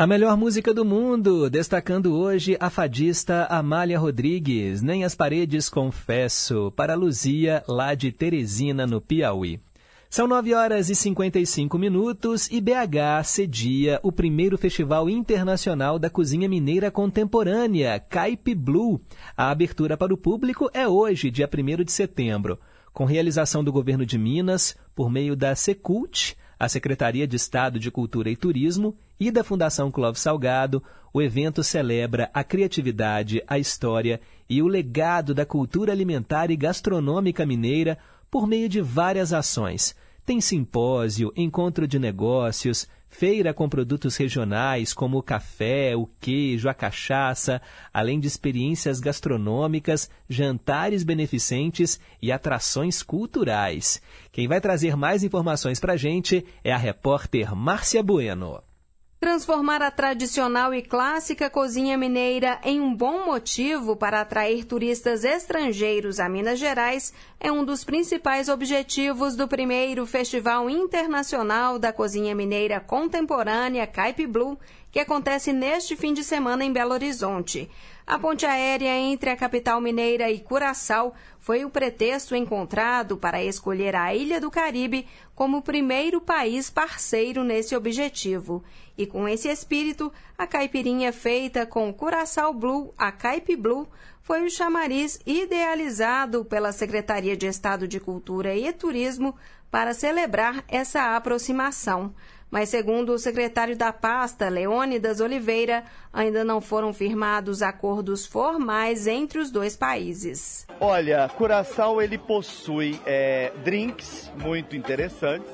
A melhor música do mundo, destacando hoje a fadista Amália Rodrigues, Nem as Paredes Confesso, para Luzia, lá de Teresina, no Piauí. São 9 horas e 55 minutos e BH cedia o primeiro Festival Internacional da Cozinha Mineira Contemporânea, Caipe Blue. A abertura para o público é hoje, dia 1 de setembro, com realização do governo de Minas por meio da Secult, a Secretaria de Estado de Cultura e Turismo e da Fundação Clóvis Salgado, o evento celebra a criatividade, a história e o legado da cultura alimentar e gastronômica mineira por meio de várias ações. Tem simpósio, encontro de negócios, feira com produtos regionais como o café, o queijo, a cachaça, além de experiências gastronômicas, jantares beneficentes e atrações culturais. Quem vai trazer mais informações para a gente é a repórter Márcia Bueno. Transformar a tradicional e clássica cozinha mineira em um bom motivo para atrair turistas estrangeiros a Minas Gerais é um dos principais objetivos do primeiro Festival Internacional da Cozinha Mineira Contemporânea Caipe Blue, que acontece neste fim de semana em Belo Horizonte. A ponte aérea entre a capital mineira e Curaçao foi o pretexto encontrado para escolher a Ilha do Caribe como primeiro país parceiro nesse objetivo. E com esse espírito, a caipirinha feita com Curaçao Blue, a Caipe Blue, foi o chamariz idealizado pela Secretaria de Estado de Cultura e Turismo para celebrar essa aproximação mas segundo o secretário da pasta, Leônidas Oliveira, ainda não foram firmados acordos formais entre os dois países. Olha, Curaçao ele possui é, drinks muito interessantes.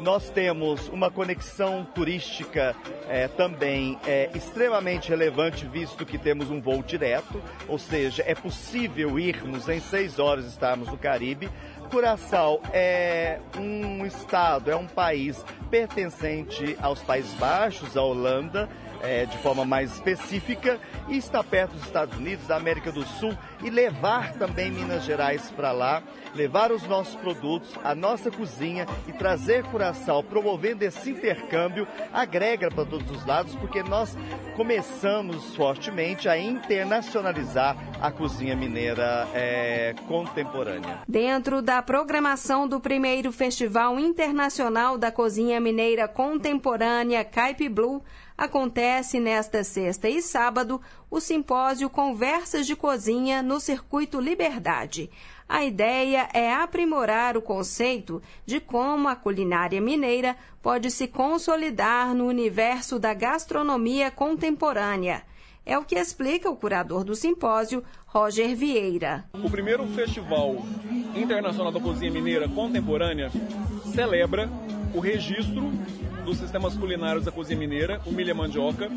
Nós temos uma conexão turística é, também é, extremamente relevante, visto que temos um voo direto, ou seja, é possível irmos em seis horas estarmos no Caribe. Curaçao é um estado, é um país pertencente aos Países Baixos, à Holanda, é, de forma mais específica, e está perto dos Estados Unidos, da América do Sul, e levar também Minas Gerais para lá, levar os nossos produtos, a nossa cozinha e trazer Curaçao, promovendo esse intercâmbio, agrega para todos os lados, porque nós começamos fortemente a internacionalizar a cozinha mineira é, contemporânea. Dentro da programação do primeiro Festival Internacional da Cozinha Mineira Contemporânea Caipe Blue, acontece nesta sexta e sábado o simpósio Conversas de Cozinha no Circuito Liberdade. A ideia é aprimorar o conceito de como a culinária mineira pode se consolidar no universo da gastronomia contemporânea. É o que explica o curador do simpósio, Roger Vieira. O primeiro Festival Internacional da Cozinha Mineira Contemporânea celebra o registro dos sistemas culinários da cozinha mineira, o Milha Mandioca.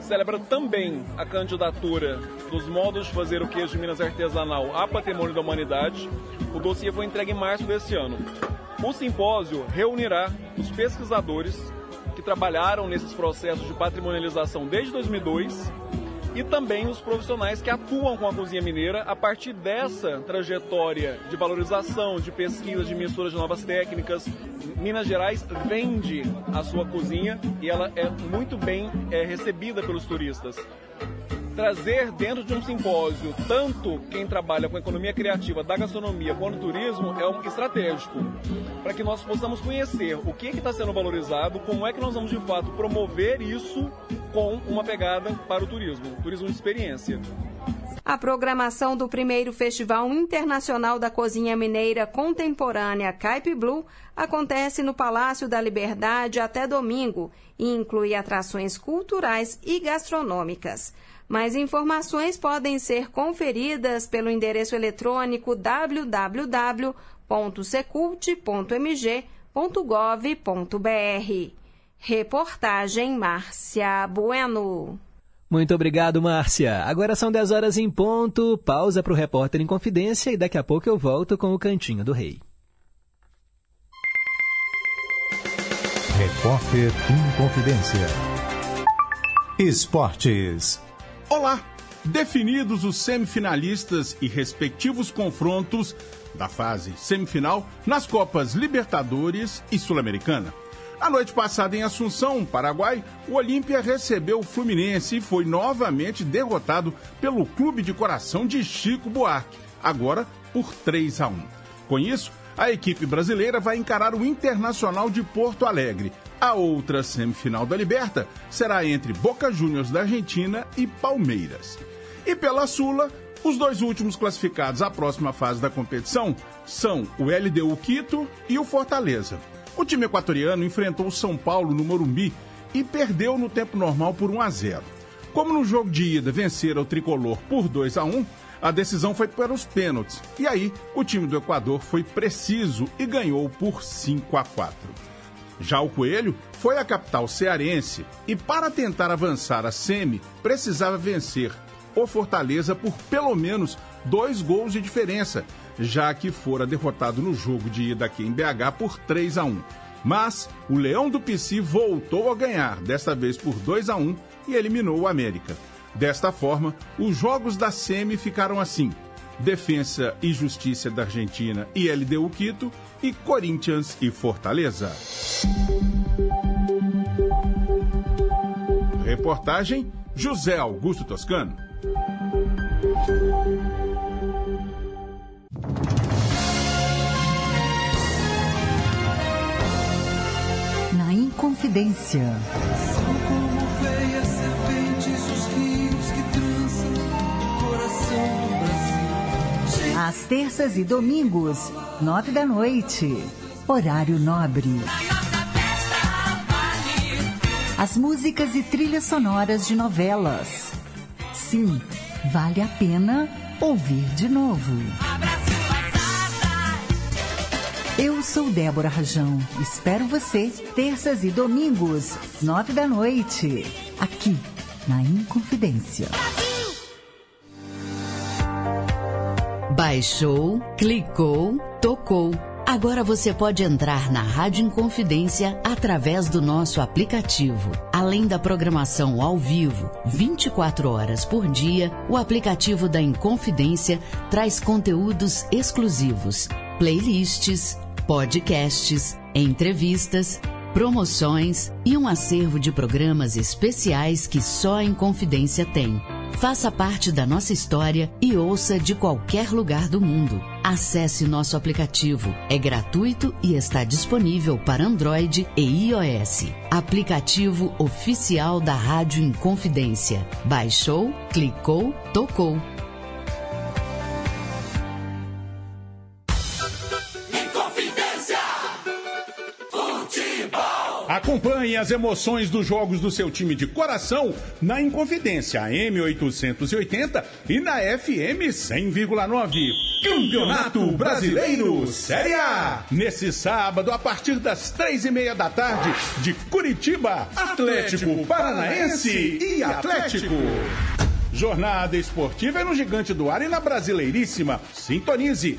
Celebra também a candidatura dos modos de fazer o queijo de Minas artesanal a patrimônio da humanidade. O dossiê foi entregue em março deste ano. O simpósio reunirá os pesquisadores que trabalharam nesses processos de patrimonialização desde 2002 e também os profissionais que atuam com a cozinha mineira a partir dessa trajetória de valorização, de pesquisa, de mistura de novas técnicas. Minas Gerais vende a sua cozinha e ela é muito bem é, recebida pelos turistas. Trazer dentro de um simpósio tanto quem trabalha com economia criativa da gastronomia quanto turismo é um estratégico para que nós possamos conhecer o que está sendo valorizado, como é que nós vamos de fato promover isso com uma pegada para o turismo, turismo de experiência. A programação do primeiro Festival Internacional da Cozinha Mineira Contemporânea Caipe Blue acontece no Palácio da Liberdade até domingo e inclui atrações culturais e gastronômicas. Mais informações podem ser conferidas pelo endereço eletrônico www.secult.mg.gov.br. Reportagem Márcia Bueno. Muito obrigado, Márcia. Agora são 10 horas em ponto. Pausa para o repórter em confidência e daqui a pouco eu volto com o Cantinho do Rei. Repórter em Confidência. Esportes. Olá! Definidos os semifinalistas e respectivos confrontos da fase semifinal nas Copas Libertadores e Sul-Americana. A noite passada em Assunção, Paraguai, o Olímpia recebeu o Fluminense e foi novamente derrotado pelo Clube de Coração de Chico Buarque, agora por 3 a 1. Com isso, a equipe brasileira vai encarar o Internacional de Porto Alegre. A outra semifinal da Liberta será entre Boca Juniors da Argentina e Palmeiras. E pela Sula, os dois últimos classificados à próxima fase da competição são o LDU Quito e o Fortaleza. O time equatoriano enfrentou o São Paulo no Morumbi e perdeu no tempo normal por 1 a 0. Como no jogo de ida venceram o tricolor por 2 a 1, a decisão foi para os pênaltis. E aí, o time do Equador foi preciso e ganhou por 5 a 4. Já o Coelho foi à capital cearense e, para tentar avançar a semi, precisava vencer o Fortaleza por pelo menos dois gols de diferença, já que fora derrotado no jogo de ida aqui em BH por 3 a 1. Mas o Leão do Pici voltou a ganhar, desta vez por 2 a 1 e eliminou o América. Desta forma, os jogos da SEMI ficaram assim: Defensa e Justiça da Argentina e LDU Quito e Corinthians e Fortaleza. Reportagem José Augusto Toscano. Na Inconfidência. Às terças e domingos, nove da noite. Horário nobre. As músicas e trilhas sonoras de novelas. Sim, vale a pena ouvir de novo. Eu sou Débora Rajão. Espero você terças e domingos, nove da noite, aqui na Inconfidência. Baixou, clicou, tocou. Agora você pode entrar na Rádio Inconfidência através do nosso aplicativo. Além da programação ao vivo, 24 horas por dia, o aplicativo da Inconfidência traz conteúdos exclusivos, playlists, podcasts, entrevistas, promoções e um acervo de programas especiais que só a Inconfidência tem. Faça parte da nossa história e ouça de qualquer lugar do mundo. Acesse nosso aplicativo. É gratuito e está disponível para Android e iOS. Aplicativo oficial da Rádio Inconfidência. Baixou, clicou, tocou. Acompanhe as emoções dos jogos do seu time de coração na Inconfidência AM 880 e na FM 100,9. Campeonato Brasileiro Série A. Nesse sábado, a partir das três e meia da tarde, de Curitiba, Atlético Paranaense e Atlético. Jornada esportiva é no Gigante do Ar e na Brasileiríssima. Sintonize.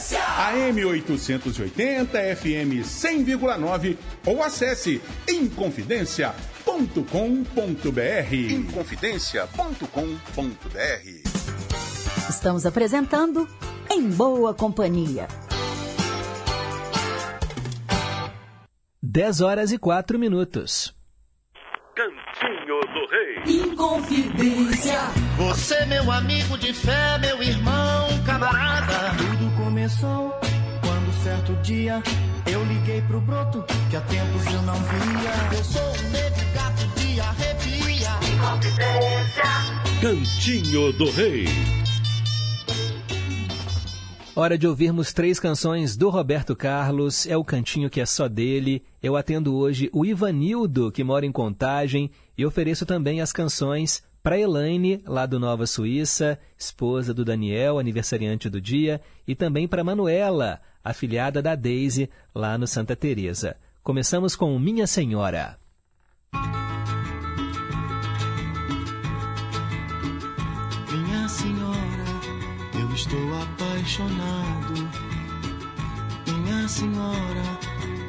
Confidência. AM 880, FM 100,9 ou acesse inconfidencia.com.br. Inconfidencia.com.br. Estamos apresentando Em Boa Companhia. 10 horas e 4 minutos. Cantinho do Rei. Inconfidência. Você, meu amigo de fé, meu irmão, camarada. Começou quando certo dia eu liguei pro broto que há tempos eu não via. Eu sou um negro gato de arrepia. Cantinho do Rei. Hora de ouvirmos três canções do Roberto Carlos. É o cantinho que é só dele. Eu atendo hoje o Ivanildo, que mora em Contagem, e ofereço também as canções para Elaine, lá do Nova Suíça, esposa do Daniel, aniversariante do dia, e também para Manuela, afilhada da Daisy, lá no Santa Teresa. Começamos com Minha Senhora. Minha senhora, eu estou apaixonado. Minha senhora,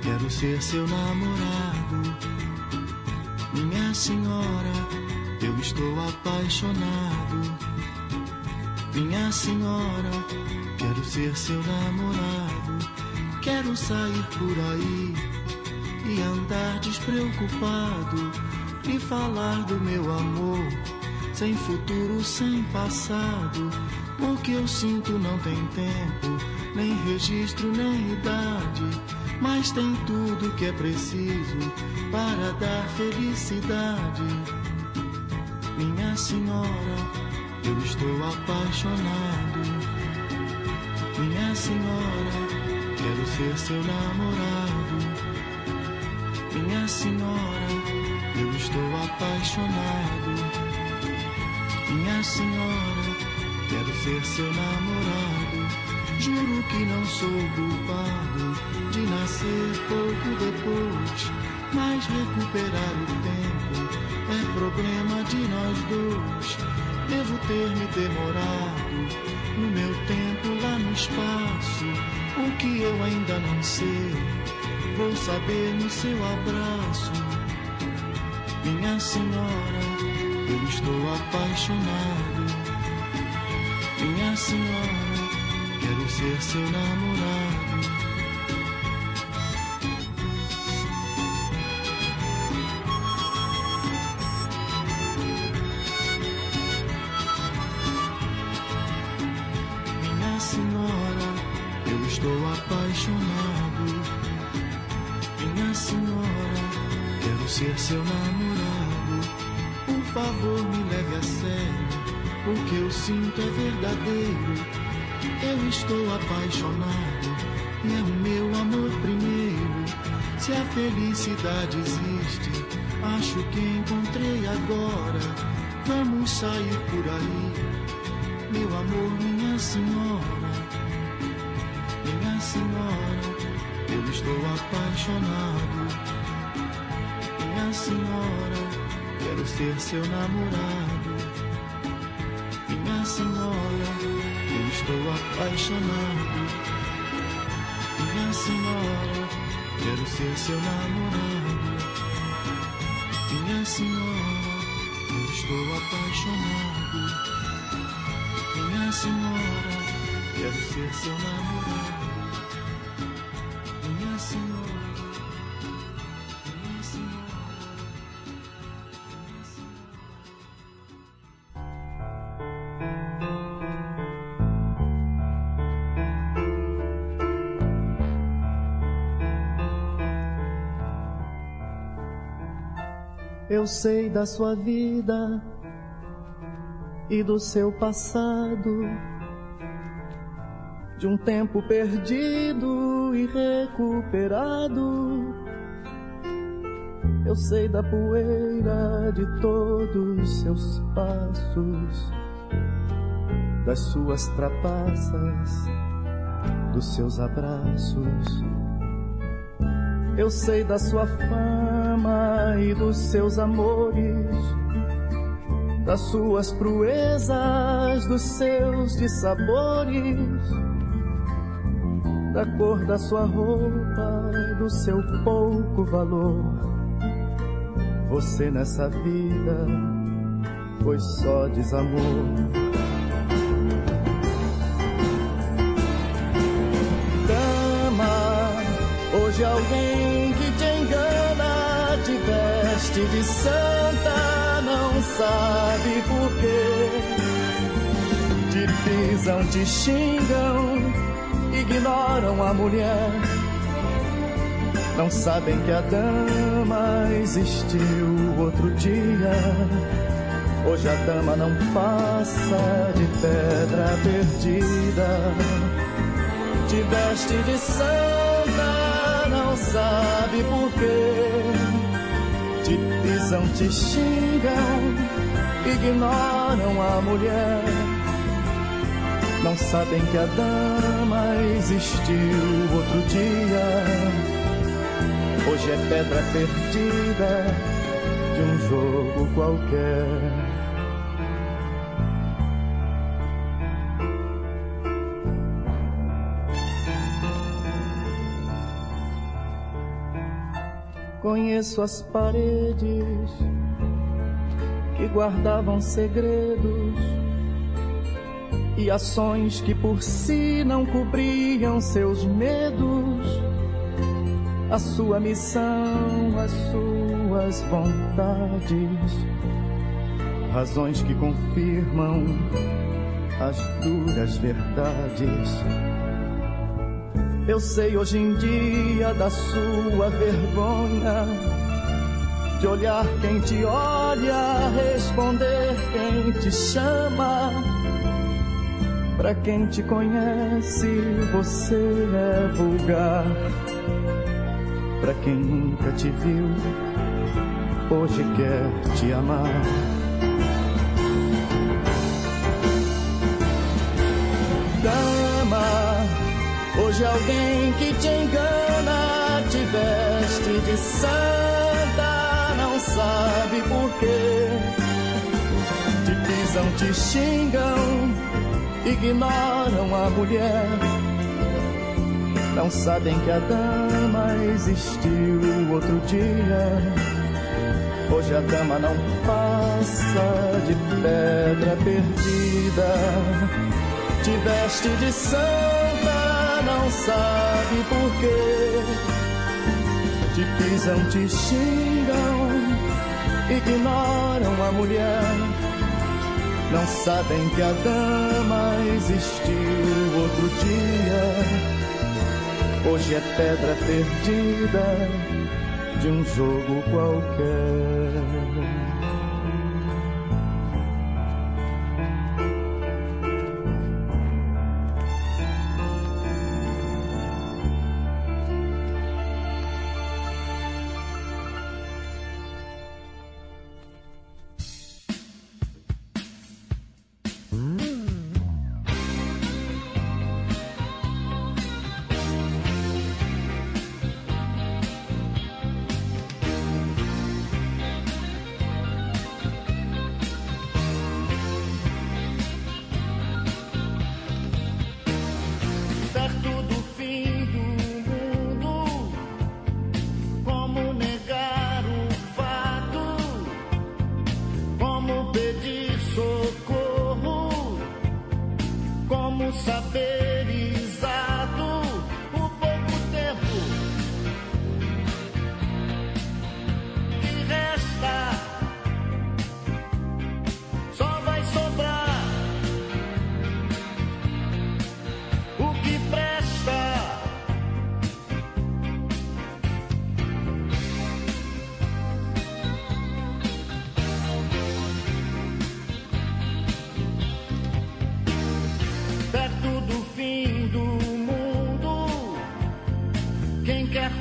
quero ser seu namorado. Minha senhora, eu estou apaixonado. Minha senhora, quero ser seu namorado. Quero sair por aí e andar despreocupado e falar do meu amor, sem futuro, sem passado. O que eu sinto não tem tempo, nem registro, nem idade, mas tem tudo que é preciso para dar felicidade. Minha senhora, eu estou apaixonado. Minha senhora, quero ser seu namorado. Minha senhora, eu estou apaixonado. Minha senhora, quero ser seu namorado. Juro que não sou culpado de nascer pouco depois, mas recuperar o tempo problema de nós dois. Devo ter me demorado no meu tempo lá no espaço. O que eu ainda não sei, vou saber no seu abraço. Minha senhora, eu estou apaixonado. Minha senhora, quero ser seu namorado. Seu namorado. Por favor, me leve a sério. O que eu sinto é verdadeiro. Eu estou apaixonado e é o meu amor primeiro. Se a felicidade existe, acho que encontrei agora. Vamos sair por aí, meu amor, minha senhora. Minha senhora, eu estou apaixonado. Senhora, quero ser seu namorado. Minha senhora, eu estou apaixonado. Minha senhora, quero ser seu namorado. Minha senhora, eu estou apaixonado. Minha senhora, quero ser seu namorado. Eu sei da sua vida e do seu passado, de um tempo perdido e recuperado. Eu sei da poeira de todos seus passos, das suas trapaças, dos seus abraços. Eu sei da sua fama e dos seus amores, das suas proezas, dos seus dissabores, da cor da sua roupa e do seu pouco valor. Você nessa vida foi só desamor. Hoje alguém veste de santa, não sabe por quê. Te pisam, te xingam, ignoram a mulher. Não sabem que a dama existiu outro dia. Hoje a dama não passa de pedra perdida. Te veste de santa, não sabe por quê. Te xingam, ignoram a mulher. Não sabem que a dama existiu outro dia. Hoje é pedra perdida de um jogo qualquer. Conheço as paredes que guardavam segredos e ações que por si não cobriam seus medos, a sua missão, as suas vontades, razões que confirmam as duras verdades. Eu sei hoje em dia da sua vergonha, de olhar quem te olha, responder quem te chama. Pra quem te conhece, você é vulgar. Pra quem nunca te viu, hoje quer te amar. de alguém que te engana, te veste de santa, não sabe porquê. Te pisam, te xingam, ignoram a mulher. Não sabem que a dama existiu outro dia. Hoje a dama não passa de pedra perdida. Te veste de sangue sabe por quê. Te pisam, te xingam, ignoram a mulher. Não sabem que a dama existiu outro dia. Hoje é pedra perdida de um jogo qualquer.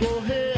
Go ahead.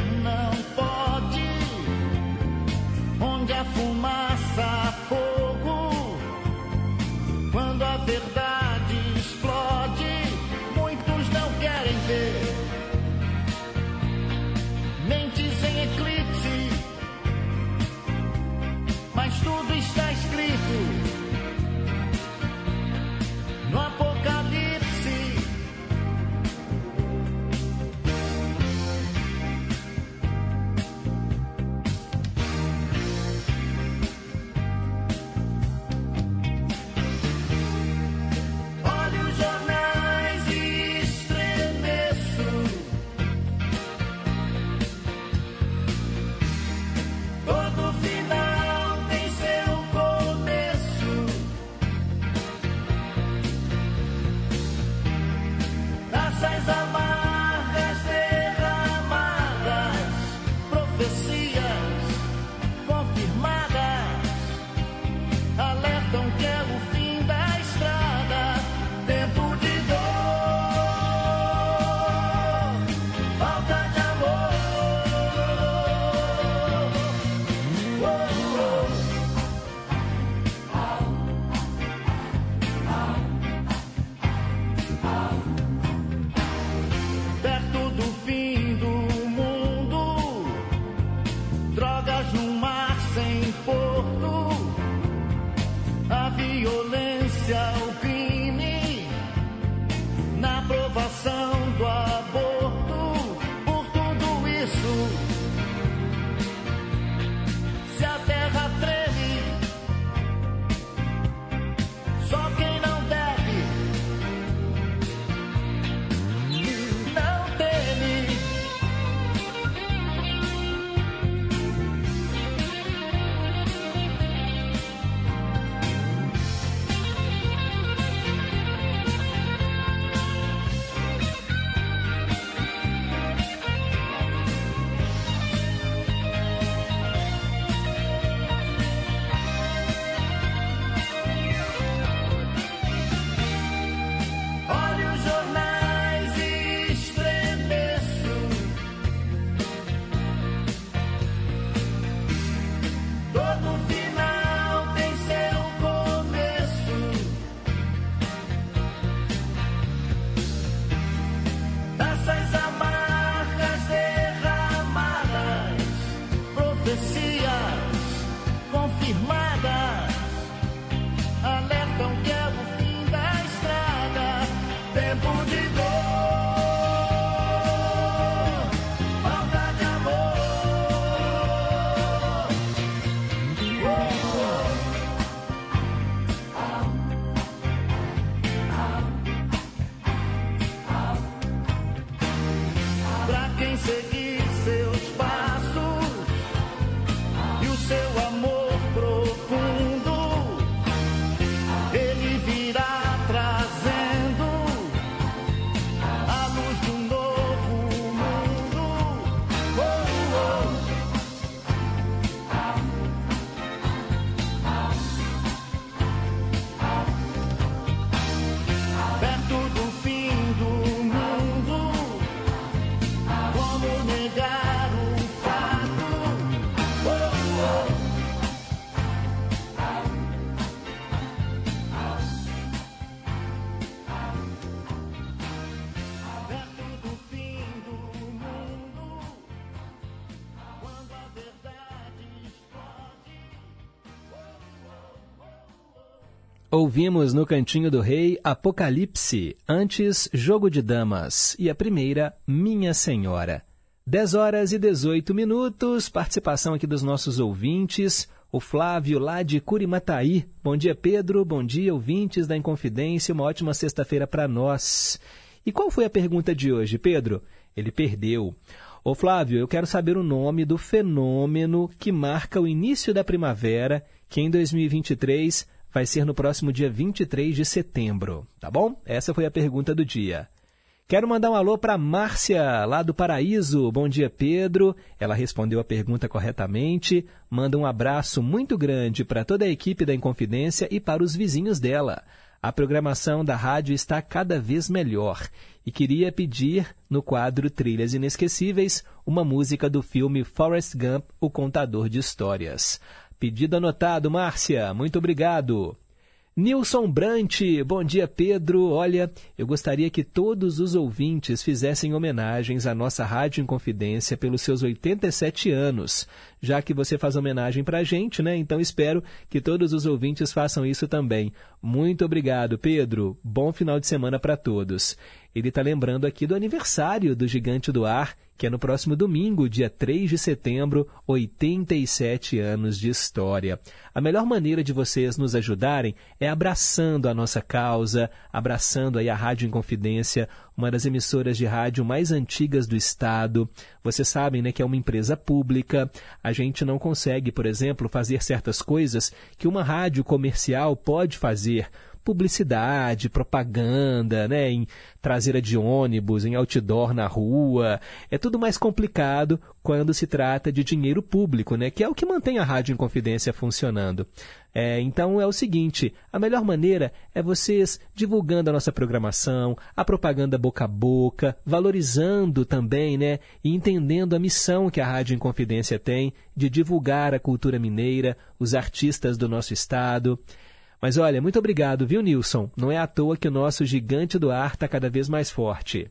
Ouvimos no Cantinho do Rei Apocalipse, antes Jogo de Damas e a primeira Minha Senhora. 10 horas e 18 minutos, participação aqui dos nossos ouvintes. O Flávio lá de Curimataí. Bom dia, Pedro. Bom dia, ouvintes da Inconfidência. Uma ótima sexta-feira para nós. E qual foi a pergunta de hoje, Pedro? Ele perdeu. Ô Flávio, eu quero saber o nome do fenômeno que marca o início da primavera, que em 2023 vai ser no próximo dia 23 de setembro, tá bom? Essa foi a pergunta do dia. Quero mandar um alô para Márcia, lá do Paraíso. Bom dia, Pedro. Ela respondeu a pergunta corretamente. Manda um abraço muito grande para toda a equipe da Inconfidência e para os vizinhos dela. A programação da rádio está cada vez melhor e queria pedir, no quadro Trilhas Inesquecíveis, uma música do filme Forrest Gump, O Contador de Histórias. Pedido anotado, Márcia. Muito obrigado. Nilson Brant, bom dia Pedro. Olha, eu gostaria que todos os ouvintes fizessem homenagens à nossa Rádio Inconfidência pelos seus 87 anos. Já que você faz homenagem para a gente, né? Então espero que todos os ouvintes façam isso também. Muito obrigado, Pedro. Bom final de semana para todos. Ele está lembrando aqui do aniversário do Gigante do Ar, que é no próximo domingo, dia 3 de setembro, 87 anos de história. A melhor maneira de vocês nos ajudarem é abraçando a nossa causa, abraçando aí a Rádio Inconfidência, uma das emissoras de rádio mais antigas do estado. Vocês sabem, né, que é uma empresa pública. A gente não consegue, por exemplo, fazer certas coisas que uma rádio comercial pode fazer publicidade, propaganda, né, em traseira de ônibus, em outdoor na rua. É tudo mais complicado quando se trata de dinheiro público, né, que é o que mantém a Rádio Inconfidência funcionando. É, então é o seguinte: a melhor maneira é vocês divulgando a nossa programação, a propaganda boca a boca, valorizando também, né, e entendendo a missão que a Rádio Inconfidência tem de divulgar a cultura mineira, os artistas do nosso estado. Mas olha, muito obrigado, viu, Nilson? Não é à toa que o nosso gigante do ar está cada vez mais forte.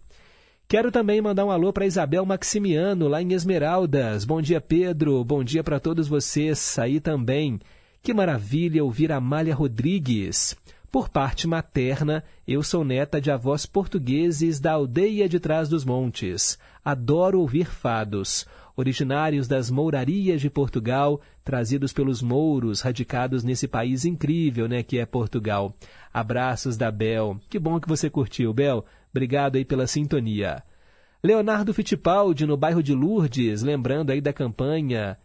Quero também mandar um alô para Isabel Maximiano, lá em Esmeraldas. Bom dia, Pedro. Bom dia para todos vocês aí também. Que maravilha ouvir Amália Rodrigues. Por parte materna, eu sou neta de avós portugueses da aldeia de Trás dos Montes. Adoro ouvir fados originários das mourarias de Portugal, trazidos pelos mouros radicados nesse país incrível, né, que é Portugal. Abraços da Bel. Que bom que você curtiu, Bel. Obrigado aí pela sintonia. Leonardo Fittipaldi, no bairro de Lourdes, lembrando aí da campanha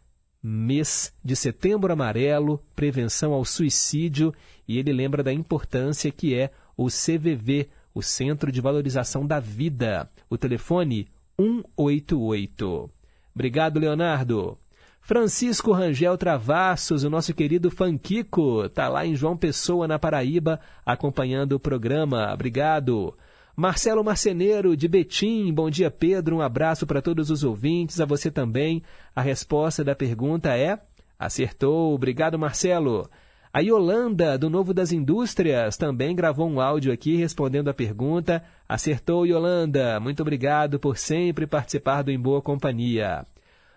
mês de setembro amarelo, prevenção ao suicídio, e ele lembra da importância que é o CVV, o Centro de Valorização da Vida. O telefone 188. Obrigado, Leonardo. Francisco Rangel Travassos, o nosso querido Fanquico, está lá em João Pessoa, na Paraíba, acompanhando o programa. Obrigado. Marcelo Marceneiro, de Betim, bom dia, Pedro. Um abraço para todos os ouvintes, a você também. A resposta da pergunta é: acertou. Obrigado, Marcelo. A Yolanda, do Novo das Indústrias, também gravou um áudio aqui respondendo a pergunta. Acertou, Yolanda. Muito obrigado por sempre participar do Em Boa Companhia.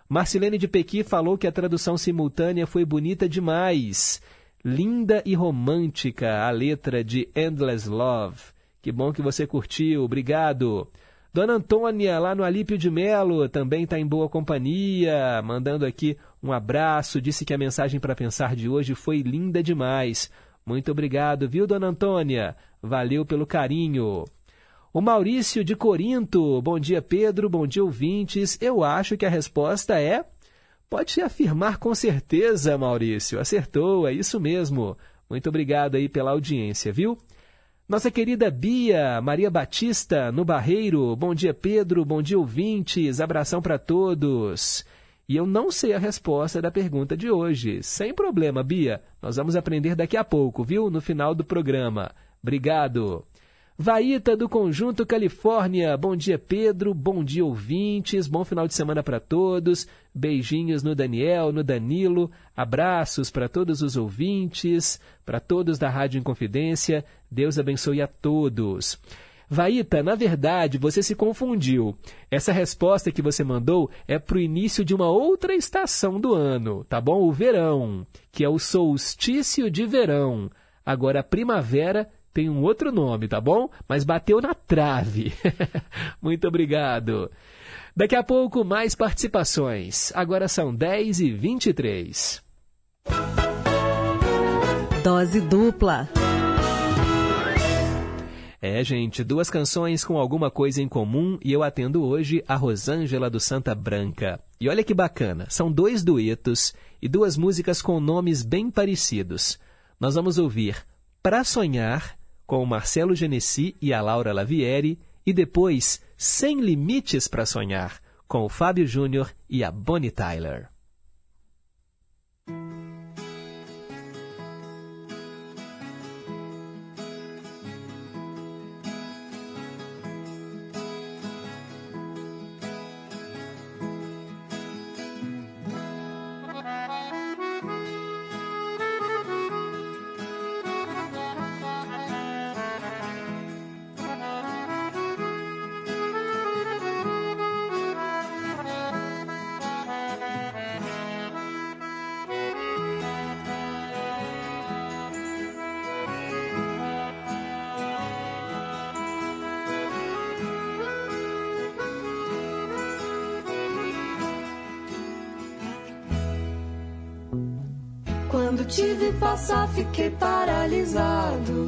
Marcilene de Pequi falou que a tradução simultânea foi bonita demais. Linda e romântica a letra de Endless Love. Que bom que você curtiu, obrigado. Dona Antônia, lá no Alípio de Melo, também está em boa companhia, mandando aqui um abraço, disse que a mensagem para pensar de hoje foi linda demais. Muito obrigado, viu, Dona Antônia? Valeu pelo carinho. O Maurício de Corinto, bom dia Pedro, bom dia ouvintes. Eu acho que a resposta é. Pode afirmar com certeza, Maurício. Acertou, é isso mesmo. Muito obrigado aí pela audiência, viu? Nossa querida Bia Maria Batista, no Barreiro. Bom dia, Pedro. Bom dia, ouvintes. Abração para todos. E eu não sei a resposta da pergunta de hoje. Sem problema, Bia. Nós vamos aprender daqui a pouco, viu? No final do programa. Obrigado. Vaíta do Conjunto Califórnia. Bom dia, Pedro. Bom dia, ouvintes. Bom final de semana para todos. Beijinhos no Daniel, no Danilo. Abraços para todos os ouvintes, para todos da Rádio Inconfidência. Deus abençoe a todos. Vaíta, na verdade, você se confundiu. Essa resposta que você mandou é para o início de uma outra estação do ano, tá bom? O verão, que é o solstício de verão. Agora, a primavera tem um outro nome, tá bom? Mas bateu na trave. Muito obrigado. Daqui a pouco, mais participações. Agora são 10 e 23. Dose dupla. É, gente, duas canções com alguma coisa em comum e eu atendo hoje a Rosângela do Santa Branca. E olha que bacana, são dois duetos e duas músicas com nomes bem parecidos. Nós vamos ouvir Pra Sonhar, com o Marcelo Genesi e a Laura Lavieri, e depois Sem Limites para Sonhar, com o Fábio Júnior e a Bonnie Tyler. Passar, fiquei paralisado.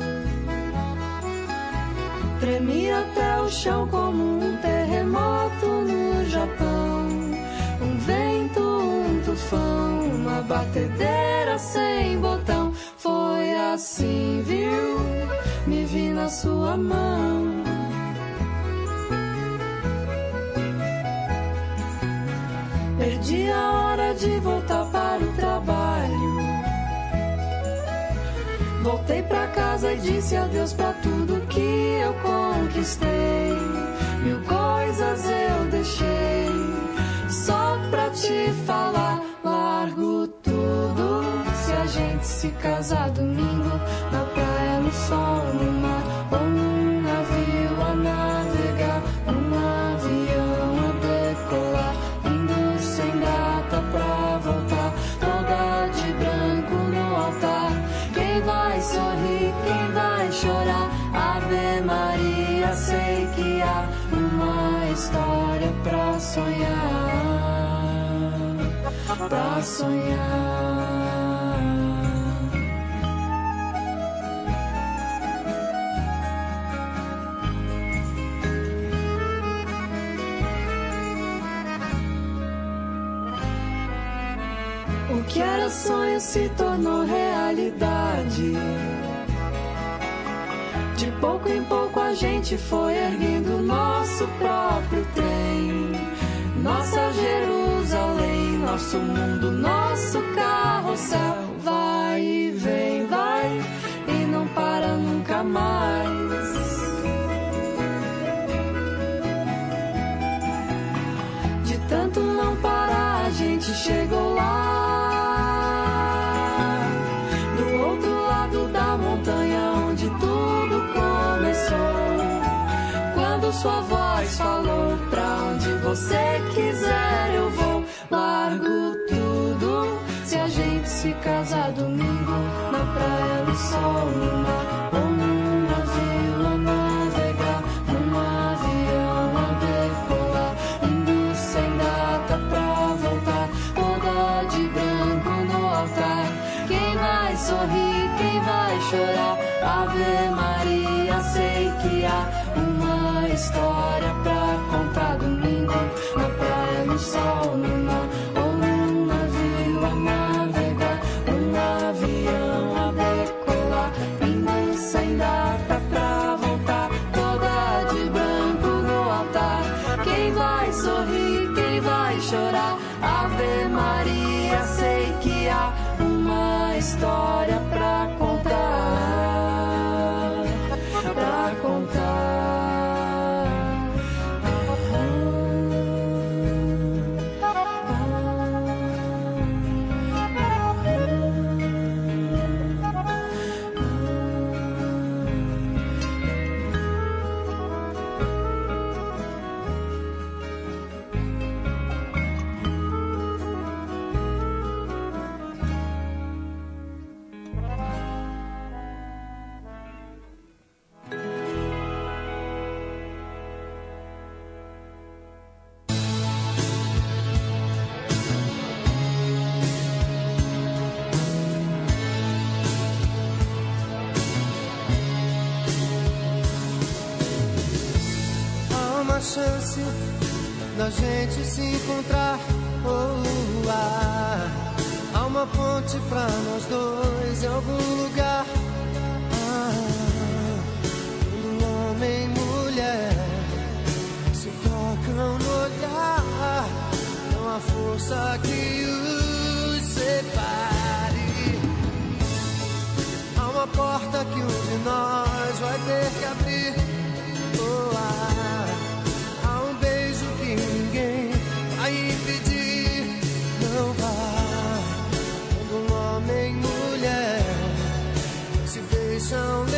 Tremi até o chão como um terremoto no Japão. Um vento, um tufão, uma batedeira sem botão. Foi assim, viu? Me vi na sua mão. Perdi a hora de voltar Voltei pra casa e disse adeus pra tudo que eu conquistei. Mil coisas eu deixei só pra te falar. Largo tudo se a gente se casar domingo na praia, no sol, pra sonhar. O que era sonho se tornou realidade. De pouco em pouco a gente foi erguendo nosso próprio trem. Nossa Jerusalém, nosso mundo, nosso carrossel. Vai e vem, vai e não para nunca mais. De tanto não parar, a gente chegou lá. Do outro lado da montanha, onde tudo começou. Quando sua voz falou, pra onde você quiser. Largo tudo, se a gente se casar domingo, na praia, no sol, no mar, chance da gente se encontrar. Oh, ah, há uma ponte pra nós dois em algum lugar. Ah, quando homem e mulher se tocam no olhar, não há força que os separe. Há uma porta que um de nós vai ter que abrir. so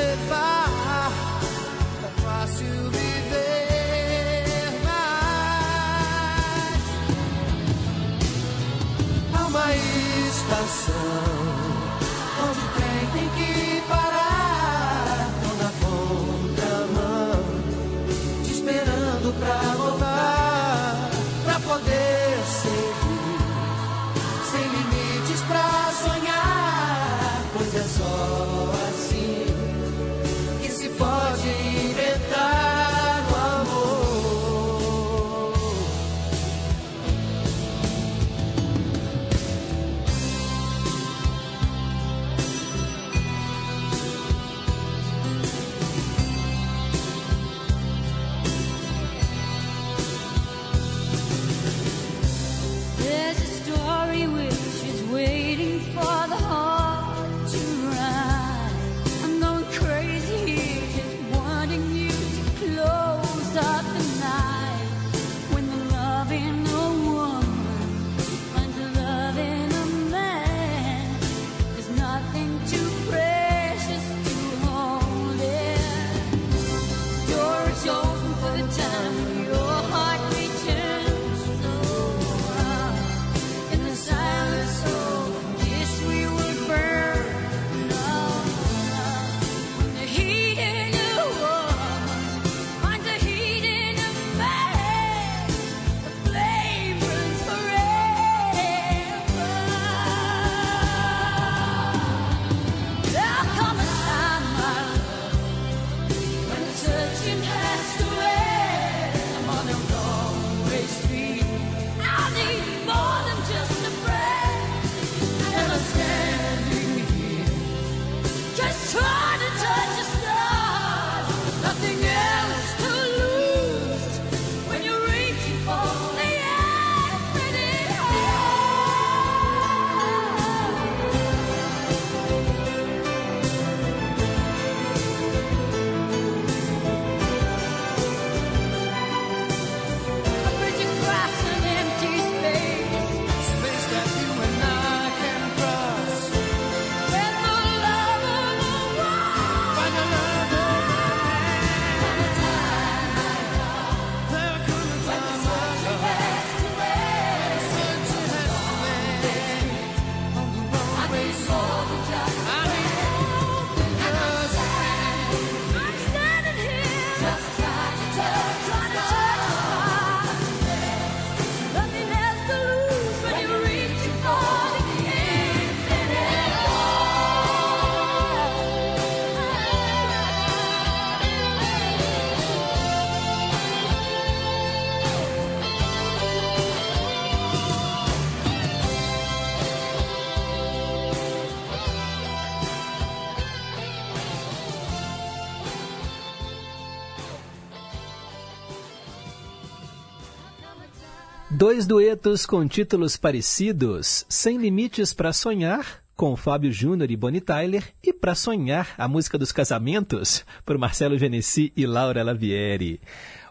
Dois duetos com títulos parecidos, Sem Limites para Sonhar, com Fábio Júnior e Bonnie Tyler, e Para Sonhar, a música dos casamentos, por Marcelo Genesi e Laura Lavieri.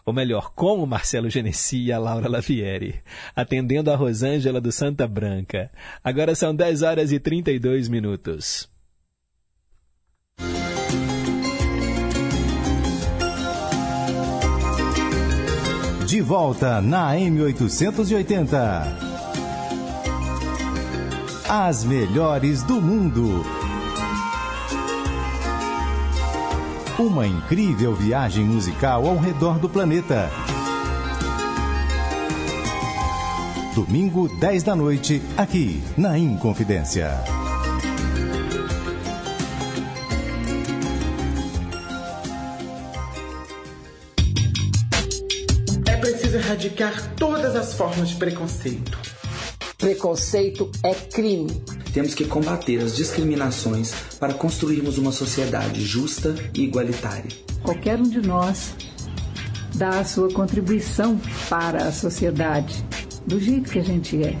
Ou melhor, com o Marcelo Genesi e a Laura Lavieri, atendendo a Rosângela do Santa Branca. Agora são 10 horas e 32 minutos. De volta na M880. As melhores do mundo. Uma incrível viagem musical ao redor do planeta. Domingo, 10 da noite, aqui na Inconfidência. Erradicar todas as formas de preconceito. Preconceito é crime. Temos que combater as discriminações para construirmos uma sociedade justa e igualitária. Qualquer um de nós dá a sua contribuição para a sociedade, do jeito que a gente é,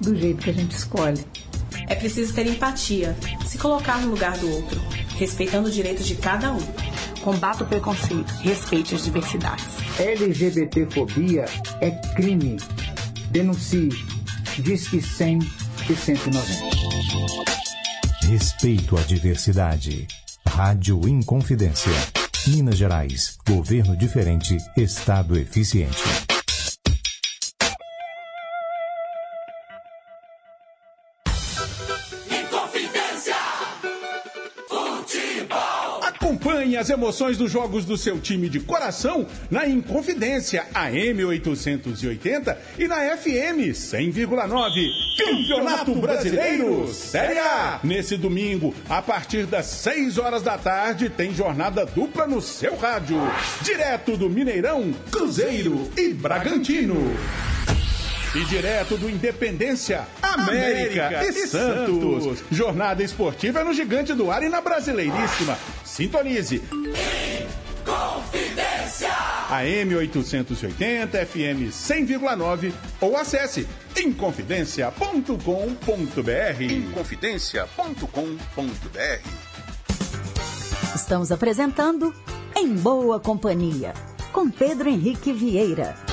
do jeito que a gente escolhe. É preciso ter empatia, se colocar no lugar do outro, respeitando os direitos de cada um. Combata o preconceito, respeite as diversidades. LGBTfobia é crime. Denuncie. Disque 100 e 190. Respeito à diversidade. Rádio Inconfidência. Minas Gerais. Governo diferente. Estado eficiente. As emoções dos jogos do seu time de coração na Inconfidência AM 880 e na FM 100,9. Campeonato Brasileiro Série A. Nesse domingo, a partir das 6 horas da tarde, tem jornada dupla no seu rádio. Direto do Mineirão, Cruzeiro e Bragantino. E direto do Independência, América, América e, e Santos. Santos. Jornada esportiva no Gigante do Ar e na Brasileiríssima. Sintonize. Confidência. AM 880, FM 100,9 ou acesse inconfidencia.com.br. Inconfidencia.com.br. Estamos apresentando Em Boa Companhia, com Pedro Henrique Vieira.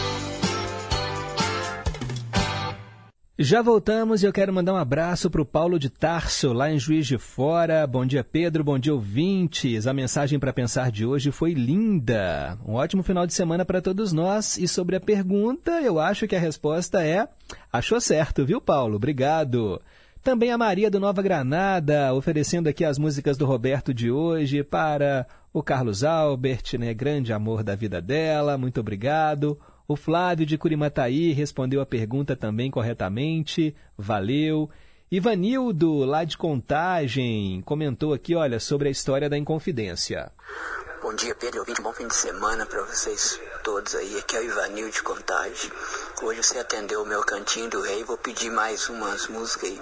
Já voltamos e eu quero mandar um abraço para o Paulo de Tarso, lá em Juiz de Fora. Bom dia, Pedro. Bom dia, ouvintes. A mensagem para pensar de hoje foi linda. Um ótimo final de semana para todos nós. E sobre a pergunta, eu acho que a resposta é: achou certo, viu, Paulo? Obrigado. Também a Maria do Nova Granada, oferecendo aqui as músicas do Roberto de hoje para o Carlos Albert, né? Grande amor da vida dela. Muito obrigado. O Flávio de Curimataí respondeu a pergunta também corretamente. Valeu. Ivanildo, lá de Contagem, comentou aqui, olha, sobre a história da Inconfidência. Bom dia, Pedro. Bom fim de semana para vocês todos aí. Aqui é o Ivanil de Contagem. Hoje você atendeu o meu cantinho do rei. Vou pedir mais umas músicas aí.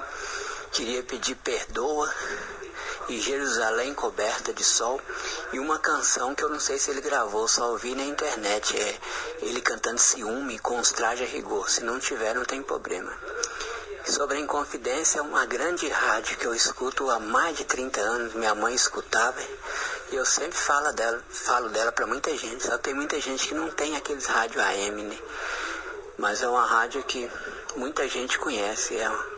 Queria pedir Perdoa e Jerusalém Coberta de Sol e uma canção que eu não sei se ele gravou, só ouvi na internet. É ele cantando Ciúme com os trajes a rigor. Se não tiver, não tem problema. Sobre a Inconfidência, é uma grande rádio que eu escuto há mais de 30 anos. Minha mãe escutava e eu sempre falo dela, falo dela para muita gente. Só tem muita gente que não tem aqueles rádio AM, né? Mas é uma rádio que muita gente conhece. É uma,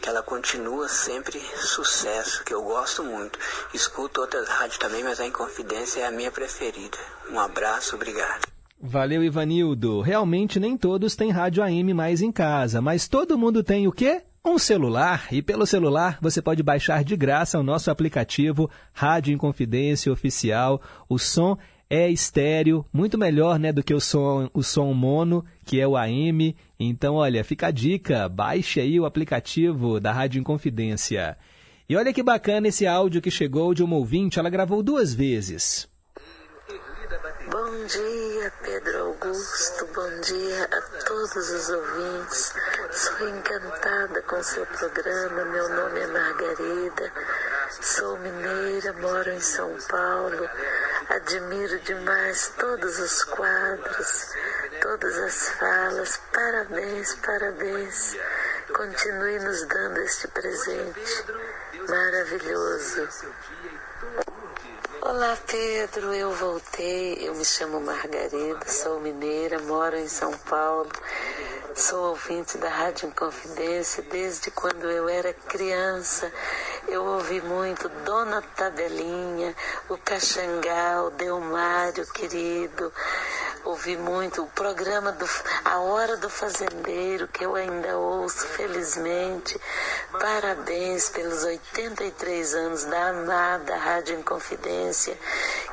que ela continua sempre sucesso, que eu gosto muito. Escuto outras rádios também, mas a Inconfidência é a minha preferida. Um abraço, obrigado. Valeu, Ivanildo. Realmente nem todos têm rádio AM mais em casa, mas todo mundo tem o quê? Um celular. E pelo celular você pode baixar de graça o nosso aplicativo Rádio Inconfidência Oficial. O som é estéreo, muito melhor né, do que o som, o som mono, que é o AM. Então, olha, fica a dica, baixe aí o aplicativo da Rádio Inconfidência. E olha que bacana esse áudio que chegou de uma ouvinte, ela gravou duas vezes. Bom dia, Pedro Augusto. Bom dia a todos os ouvintes. Sou encantada com seu programa. Meu nome é Margarida. Sou mineira, moro em São Paulo. Admiro demais todos os quadros, todas as falas. Parabéns, parabéns. Continue nos dando este presente maravilhoso. Olá Pedro, eu voltei. Eu me chamo Margarida, sou mineira, moro em São Paulo. Sou ouvinte da Rádio Inconfidência desde quando eu era criança. Eu ouvi muito Dona Tabelinha, o Caxangá, o Delmário querido. Ouvi muito o programa do A Hora do Fazendeiro, que eu ainda ouço, felizmente. Parabéns pelos 83 anos da amada Rádio Inconfidência,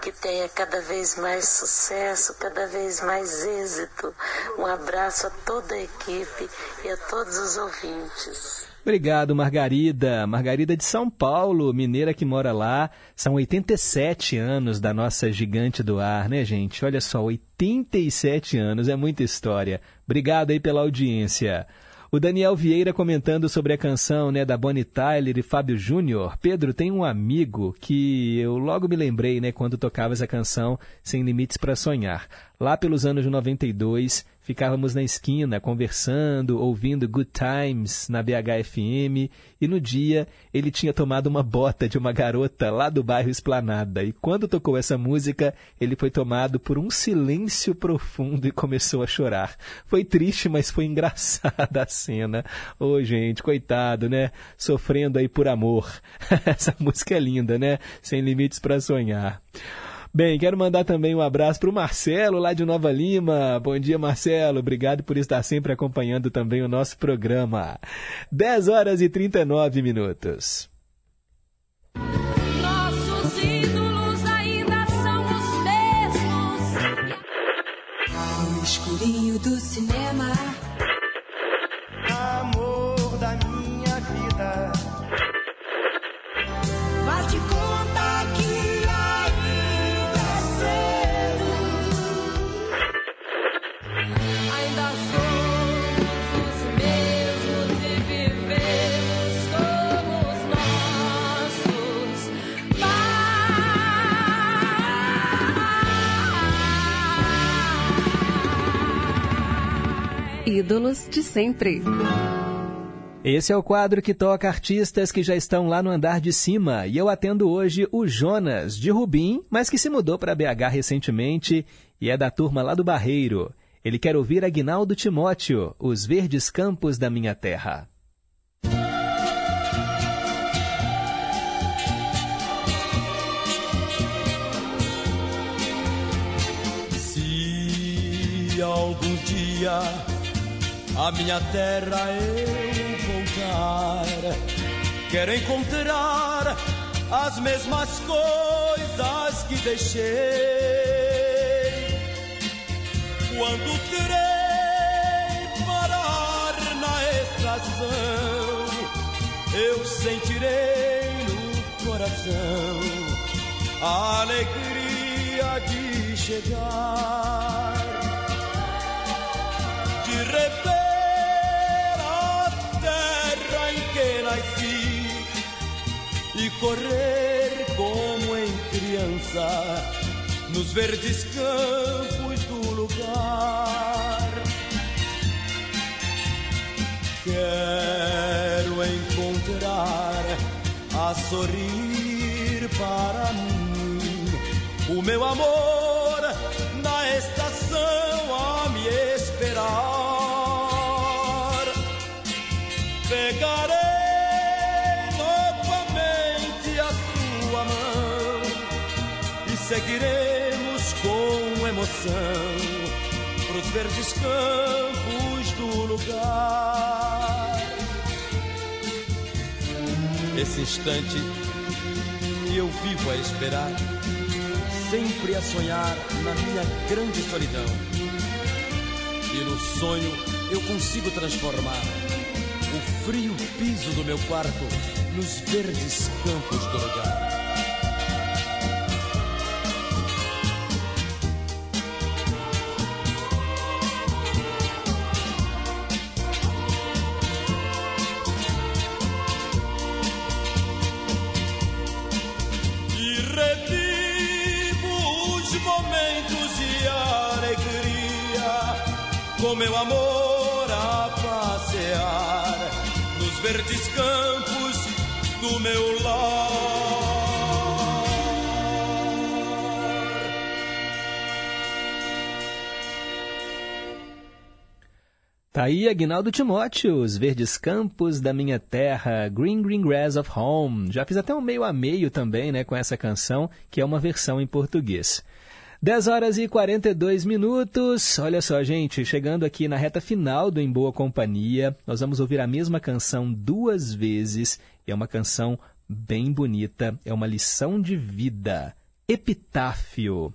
que tenha cada vez mais sucesso, cada vez mais êxito. Um abraço a toda a equipe e a todos os ouvintes. Obrigado, Margarida. Margarida de São Paulo, mineira que mora lá. São 87 anos da nossa gigante do ar, né, gente? Olha só, 87 anos, é muita história. Obrigado aí pela audiência. O Daniel Vieira comentando sobre a canção né, da Bonnie Tyler e Fábio Júnior. Pedro, tem um amigo que eu logo me lembrei né, quando tocava essa canção Sem Limites para Sonhar. Lá pelos anos de 92, ficávamos na esquina conversando, ouvindo Good Times na BHFM e no dia ele tinha tomado uma bota de uma garota lá do bairro Esplanada e quando tocou essa música ele foi tomado por um silêncio profundo e começou a chorar. Foi triste, mas foi engraçada a cena. Ô oh, gente, coitado, né? Sofrendo aí por amor. essa música é linda, né? Sem limites para sonhar. Bem, quero mandar também um abraço para o Marcelo, lá de Nova Lima. Bom dia, Marcelo. Obrigado por estar sempre acompanhando também o nosso programa. 10 horas e 39 minutos. Ídolos de sempre. Esse é o quadro que toca artistas que já estão lá no andar de cima. E eu atendo hoje o Jonas, de Rubim, mas que se mudou para BH recentemente e é da turma lá do Barreiro. Ele quer ouvir Aguinaldo Timóteo, Os Verdes Campos da Minha Terra. Se algum dia a minha terra eu voltar, quero encontrar as mesmas coisas que deixei. Quando terei parar na estação, eu sentirei no coração a alegria de chegar, de rever correr como em criança nos verdes campos do lugar. Quero encontrar a sorrir para mim o meu amor na estação a me esperar. Emoção pros verdes campos do lugar. Esse instante que eu vivo a esperar, sempre a sonhar na minha grande solidão. E no sonho eu consigo transformar o frio piso do meu quarto nos verdes campos do lugar. Meu amor a passear nos verdes campos do meu lar. Tá aí Aguinaldo Timóteo, Os Verdes Campos da Minha Terra, Green Green Grass of Home. Já fiz até um meio a meio também, né, com essa canção, que é uma versão em português. 10 horas e 42 minutos. Olha só, gente, chegando aqui na reta final do Em Boa Companhia, nós vamos ouvir a mesma canção duas vezes. É uma canção bem bonita, é uma lição de vida. Epitáfio.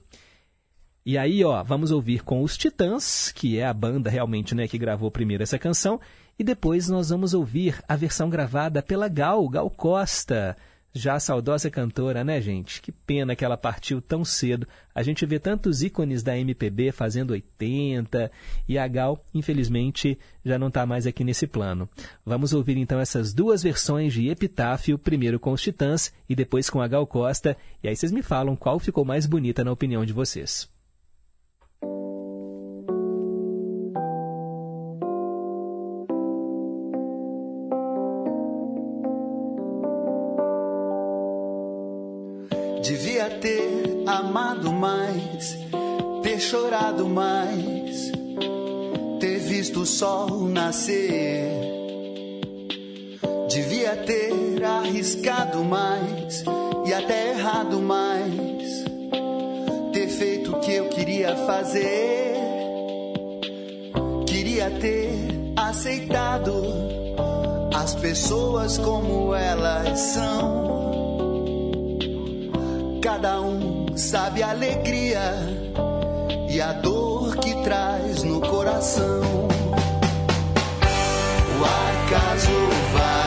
E aí, ó, vamos ouvir com os Titãs, que é a banda realmente, né, que gravou primeiro essa canção, E depois nós vamos ouvir a versão gravada pela Gal, Gal Costa. Já a saudosa cantora, né, gente? Que pena que ela partiu tão cedo. A gente vê tantos ícones da MPB fazendo 80 e a Gal, infelizmente, já não está mais aqui nesse plano. Vamos ouvir então essas duas versões de Epitáfio, primeiro com os Titãs e depois com a Gal Costa. E aí vocês me falam qual ficou mais bonita na opinião de vocês. Amado mais, ter chorado mais, ter visto o sol nascer. Devia ter arriscado mais e até errado mais, ter feito o que eu queria fazer. Queria ter aceitado as pessoas como elas são. Cada um sabe a alegria e a dor que traz no coração. O acaso vai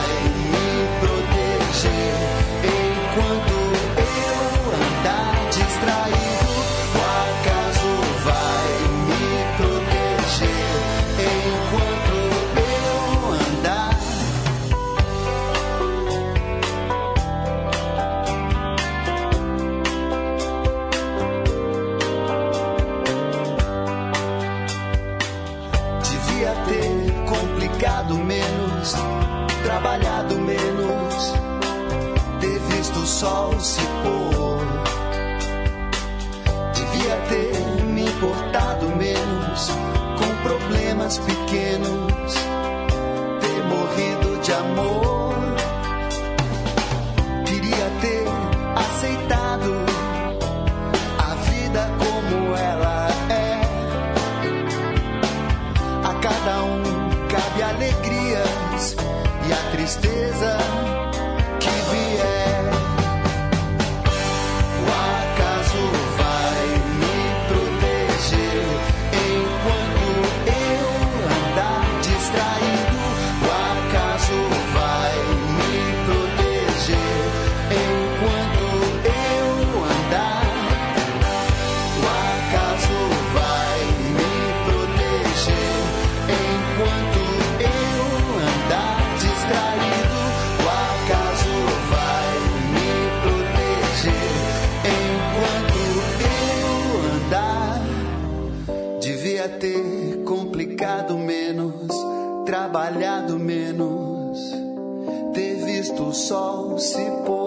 tristeza sol se pôr.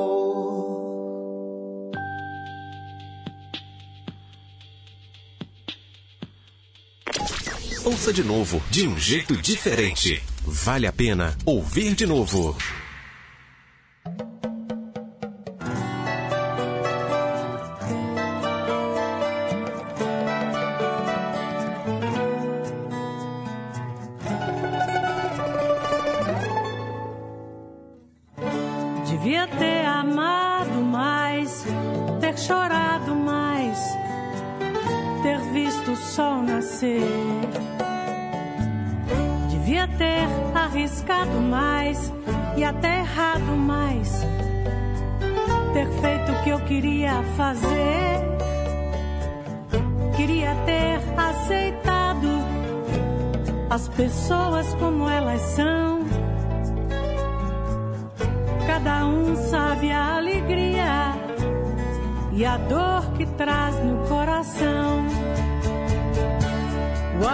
Ouça de novo, de um jeito diferente. Vale a pena ouvir de novo. Fazer. Queria ter aceitado as pessoas como elas são. Cada um sabe a alegria e a dor que traz no coração. O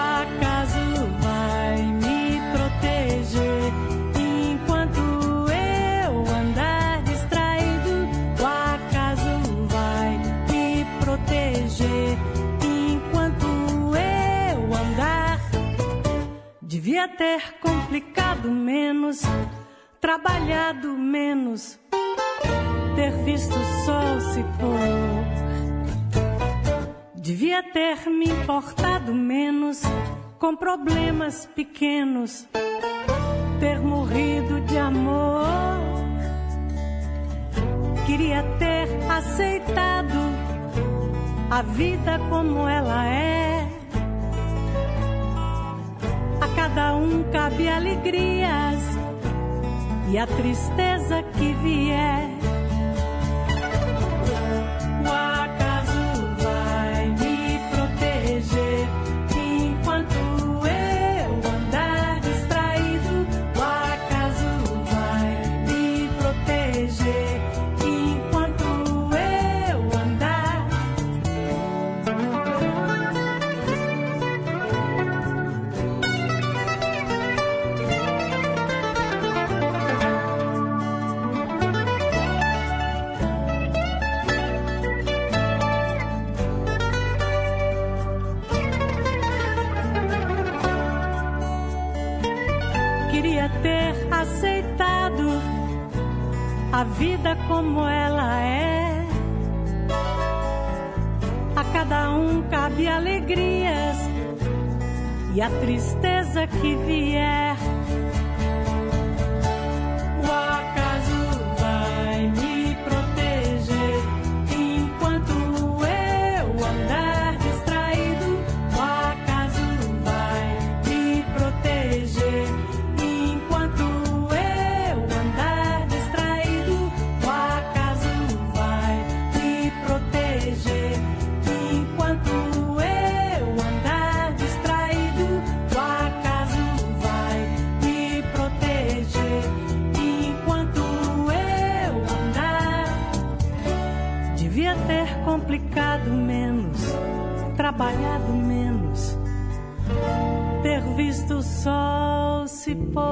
Devia ter complicado menos, trabalhado menos, ter visto o sol se pôr. Devia ter me importado menos com problemas pequenos, ter morrido de amor. Queria ter aceitado a vida como ela é cada um cabe alegrias e a tristeza que vier. Como ela é. A cada um cabe alegrias e a tristeza que vier. Trabalhado menos, ter visto o sol se pôr.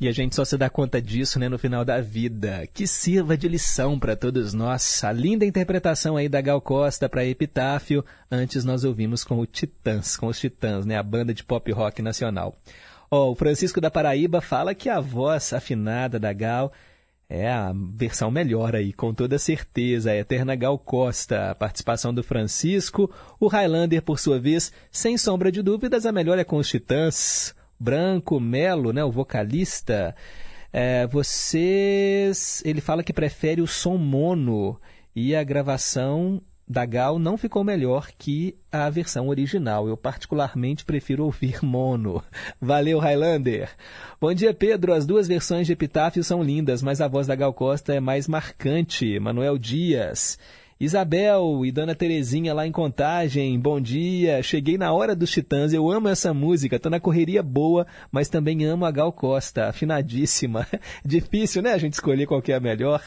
E a gente só se dá conta disso, né, no final da vida. Que sirva de lição para todos nós. A linda interpretação aí da Gal Costa para Epitáfio. Antes nós ouvimos com o Titãs, com os Titãs, né, a banda de pop rock nacional. Ó, o Francisco da Paraíba fala que a voz afinada da Gal é a versão melhor aí, com toda certeza. A eterna Gal Costa, a participação do Francisco. O Highlander, por sua vez, sem sombra de dúvidas, a melhor é com os Titãs. Branco Melo, né, o vocalista, é, vocês. Ele fala que prefere o som mono e a gravação da Gal não ficou melhor que a versão original. Eu particularmente prefiro ouvir mono. Valeu, Highlander. Bom dia, Pedro. As duas versões de Epitáfio são lindas, mas a voz da Gal Costa é mais marcante. Manuel Dias. Isabel e Dona Terezinha lá em Contagem, bom dia. Cheguei na hora dos Titãs, eu amo essa música, tô na correria boa, mas também amo a Gal Costa, afinadíssima. Difícil, né, a gente escolher qual que é a melhor.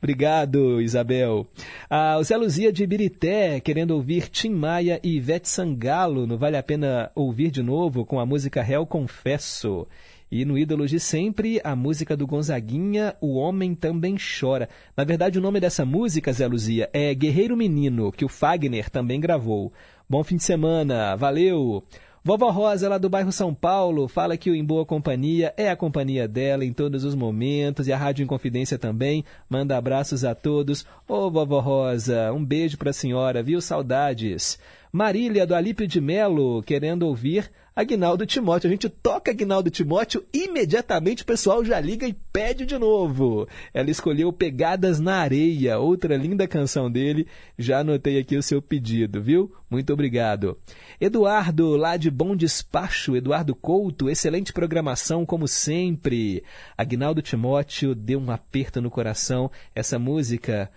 Obrigado, Isabel. Ah, o Zé Luzia de Birité, querendo ouvir Tim Maia e Ivete Sangalo, não vale a pena ouvir de novo com a música Réu Confesso. E no Ídolos de Sempre, a música do Gonzaguinha, O Homem Também Chora. Na verdade, o nome dessa música, Zé Luzia, é Guerreiro Menino, que o Fagner também gravou. Bom fim de semana, valeu! Vovó Rosa, lá do bairro São Paulo, fala que o Em Boa Companhia é a companhia dela em todos os momentos e a Rádio Inconfidência também. Manda abraços a todos. Ô, Vovó Rosa, um beijo pra senhora, viu? Saudades. Marília, do Alípio de Melo, querendo ouvir Aguinaldo Timóteo. A gente toca Aguinaldo Timóteo, imediatamente o pessoal já liga e pede de novo. Ela escolheu Pegadas na Areia, outra linda canção dele. Já anotei aqui o seu pedido, viu? Muito obrigado. Eduardo, lá de Bom Despacho, Eduardo Couto, excelente programação, como sempre. Aguinaldo Timóteo deu um aperto no coração. Essa música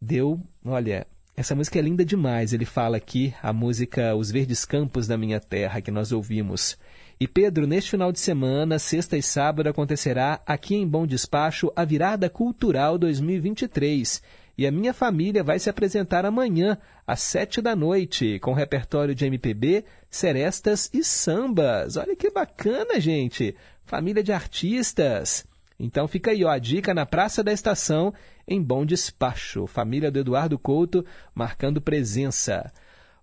deu, olha, essa música é linda demais. Ele fala aqui a música Os Verdes Campos da Minha Terra, que nós ouvimos. E Pedro, neste final de semana, sexta e sábado, acontecerá aqui em Bom Despacho a Virada Cultural 2023. E a minha família vai se apresentar amanhã, às sete da noite, com repertório de MPB, serestas e sambas. Olha que bacana, gente! Família de artistas. Então fica aí ó, a dica na Praça da Estação, em Bom Despacho. Família do Eduardo Couto marcando presença.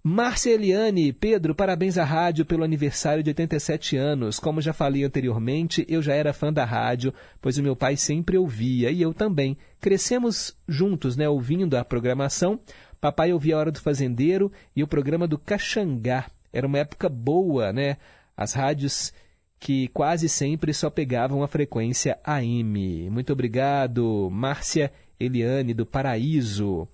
Márcia Eliane, Pedro, parabéns à rádio pelo aniversário de 87 anos. Como já falei anteriormente, eu já era fã da rádio, pois o meu pai sempre ouvia e eu também. Crescemos juntos, né, ouvindo a programação. Papai ouvia a Hora do Fazendeiro e o programa do Caxangá. Era uma época boa, né? As rádios que quase sempre só pegavam a frequência AM. Muito obrigado, Márcia Eliane do Paraíso.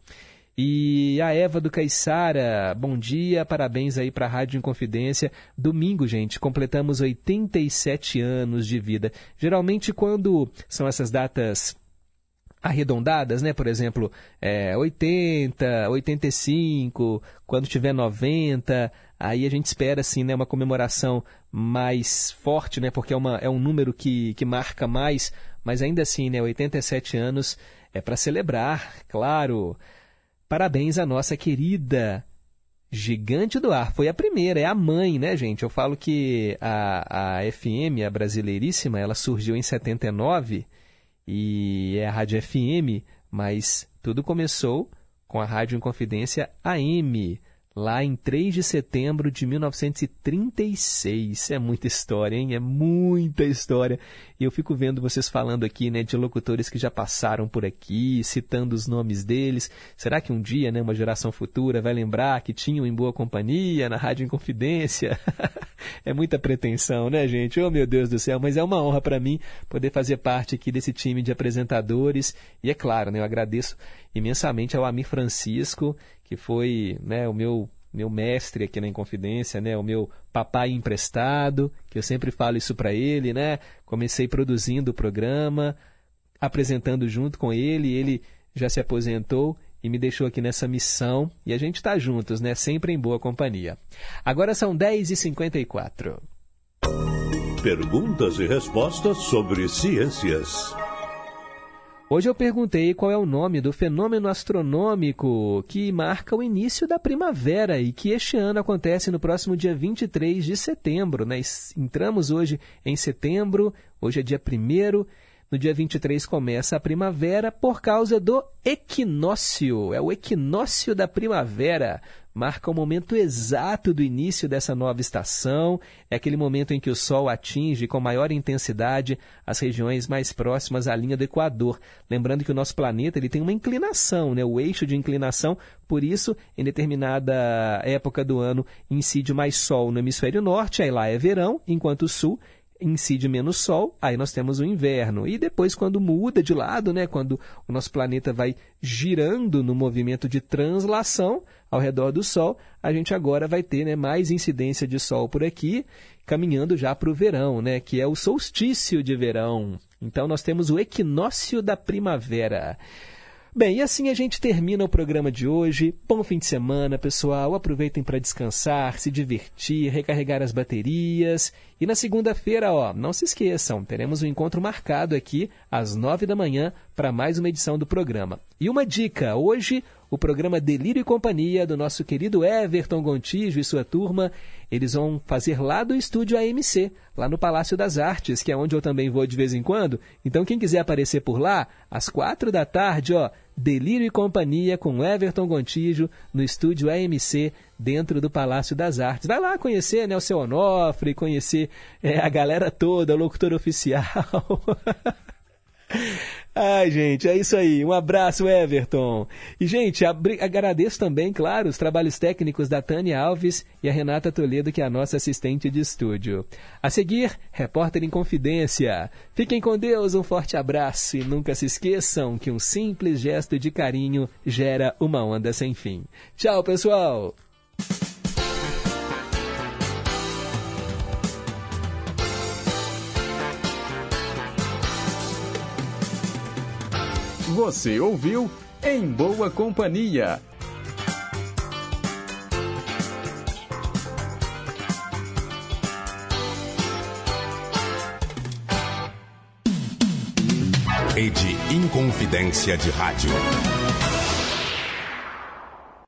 E a Eva do Caiçara, bom dia, parabéns aí para a Rádio Inconfidência. Domingo, gente, completamos 87 anos de vida. Geralmente, quando são essas datas arredondadas, né? Por exemplo, é, 80, 85, quando tiver 90, aí a gente espera assim, né, uma comemoração mais forte, né? Porque é, uma, é um número que, que marca mais, mas ainda assim, né, 87 anos é para celebrar, claro. Parabéns à nossa querida Gigante do Ar. Foi a primeira, é a mãe, né, gente? Eu falo que a, a FM, a Brasileiríssima, ela surgiu em 79 e é a Rádio FM, mas tudo começou com a Rádio Inconfidência AM, lá em 3 de setembro de 1936. É muita história, hein? É muita história. E eu fico vendo vocês falando aqui, né, de locutores que já passaram por aqui, citando os nomes deles. Será que um dia, né, uma geração futura vai lembrar que tinham em boa companhia na Rádio Inconfidência? é muita pretensão, né, gente? Oh, meu Deus do céu, mas é uma honra para mim poder fazer parte aqui desse time de apresentadores. E é claro, né, eu agradeço imensamente ao Amir Francisco, que foi, né, o meu meu mestre aqui na Inconfidência, né? O meu papai emprestado, que eu sempre falo isso para ele, né? Comecei produzindo o programa, apresentando junto com ele, ele já se aposentou e me deixou aqui nessa missão e a gente está juntos, né? Sempre em boa companhia. Agora são 10h54. Perguntas e respostas sobre ciências. Hoje eu perguntei qual é o nome do fenômeno astronômico que marca o início da primavera e que este ano acontece no próximo dia 23 de setembro. Né? Entramos hoje em setembro, hoje é dia 1 no dia 23 começa a primavera por causa do equinócio. É o equinócio da primavera marca o momento exato do início dessa nova estação. É aquele momento em que o Sol atinge com maior intensidade as regiões mais próximas à linha do Equador. Lembrando que o nosso planeta ele tem uma inclinação, né? o eixo de inclinação, por isso, em determinada época do ano, incide mais Sol no hemisfério norte, aí lá é verão, enquanto o sul incide menos Sol, aí nós temos o inverno. E depois, quando muda de lado, né, quando o nosso planeta vai girando no movimento de translação, ao redor do Sol, a gente agora vai ter né, mais incidência de Sol por aqui, caminhando já para o verão, né, que é o solstício de verão. Então nós temos o equinócio da primavera. Bem, e assim a gente termina o programa de hoje. Bom fim de semana, pessoal. Aproveitem para descansar, se divertir, recarregar as baterias. E na segunda-feira, ó, não se esqueçam, teremos um encontro marcado aqui às nove da manhã para mais uma edição do programa. E uma dica: hoje o programa Delírio e Companhia do nosso querido Everton Gontijo e sua turma. Eles vão fazer lá do estúdio AMC, lá no Palácio das Artes, que é onde eu também vou de vez em quando. Então, quem quiser aparecer por lá, às quatro da tarde, ó, Delírio e Companhia com Everton Gontijo no estúdio AMC, dentro do Palácio das Artes. Vai lá conhecer né, o seu Onofre, conhecer é, a galera toda, o locutor oficial. Ai, gente, é isso aí. Um abraço, Everton. E, gente, agradeço também, claro, os trabalhos técnicos da Tânia Alves e a Renata Toledo, que é a nossa assistente de estúdio. A seguir, Repórter em Confidência. Fiquem com Deus, um forte abraço e nunca se esqueçam que um simples gesto de carinho gera uma onda sem fim. Tchau, pessoal! Você ouviu Em Boa Companhia. Rede Inconfidência de Rádio.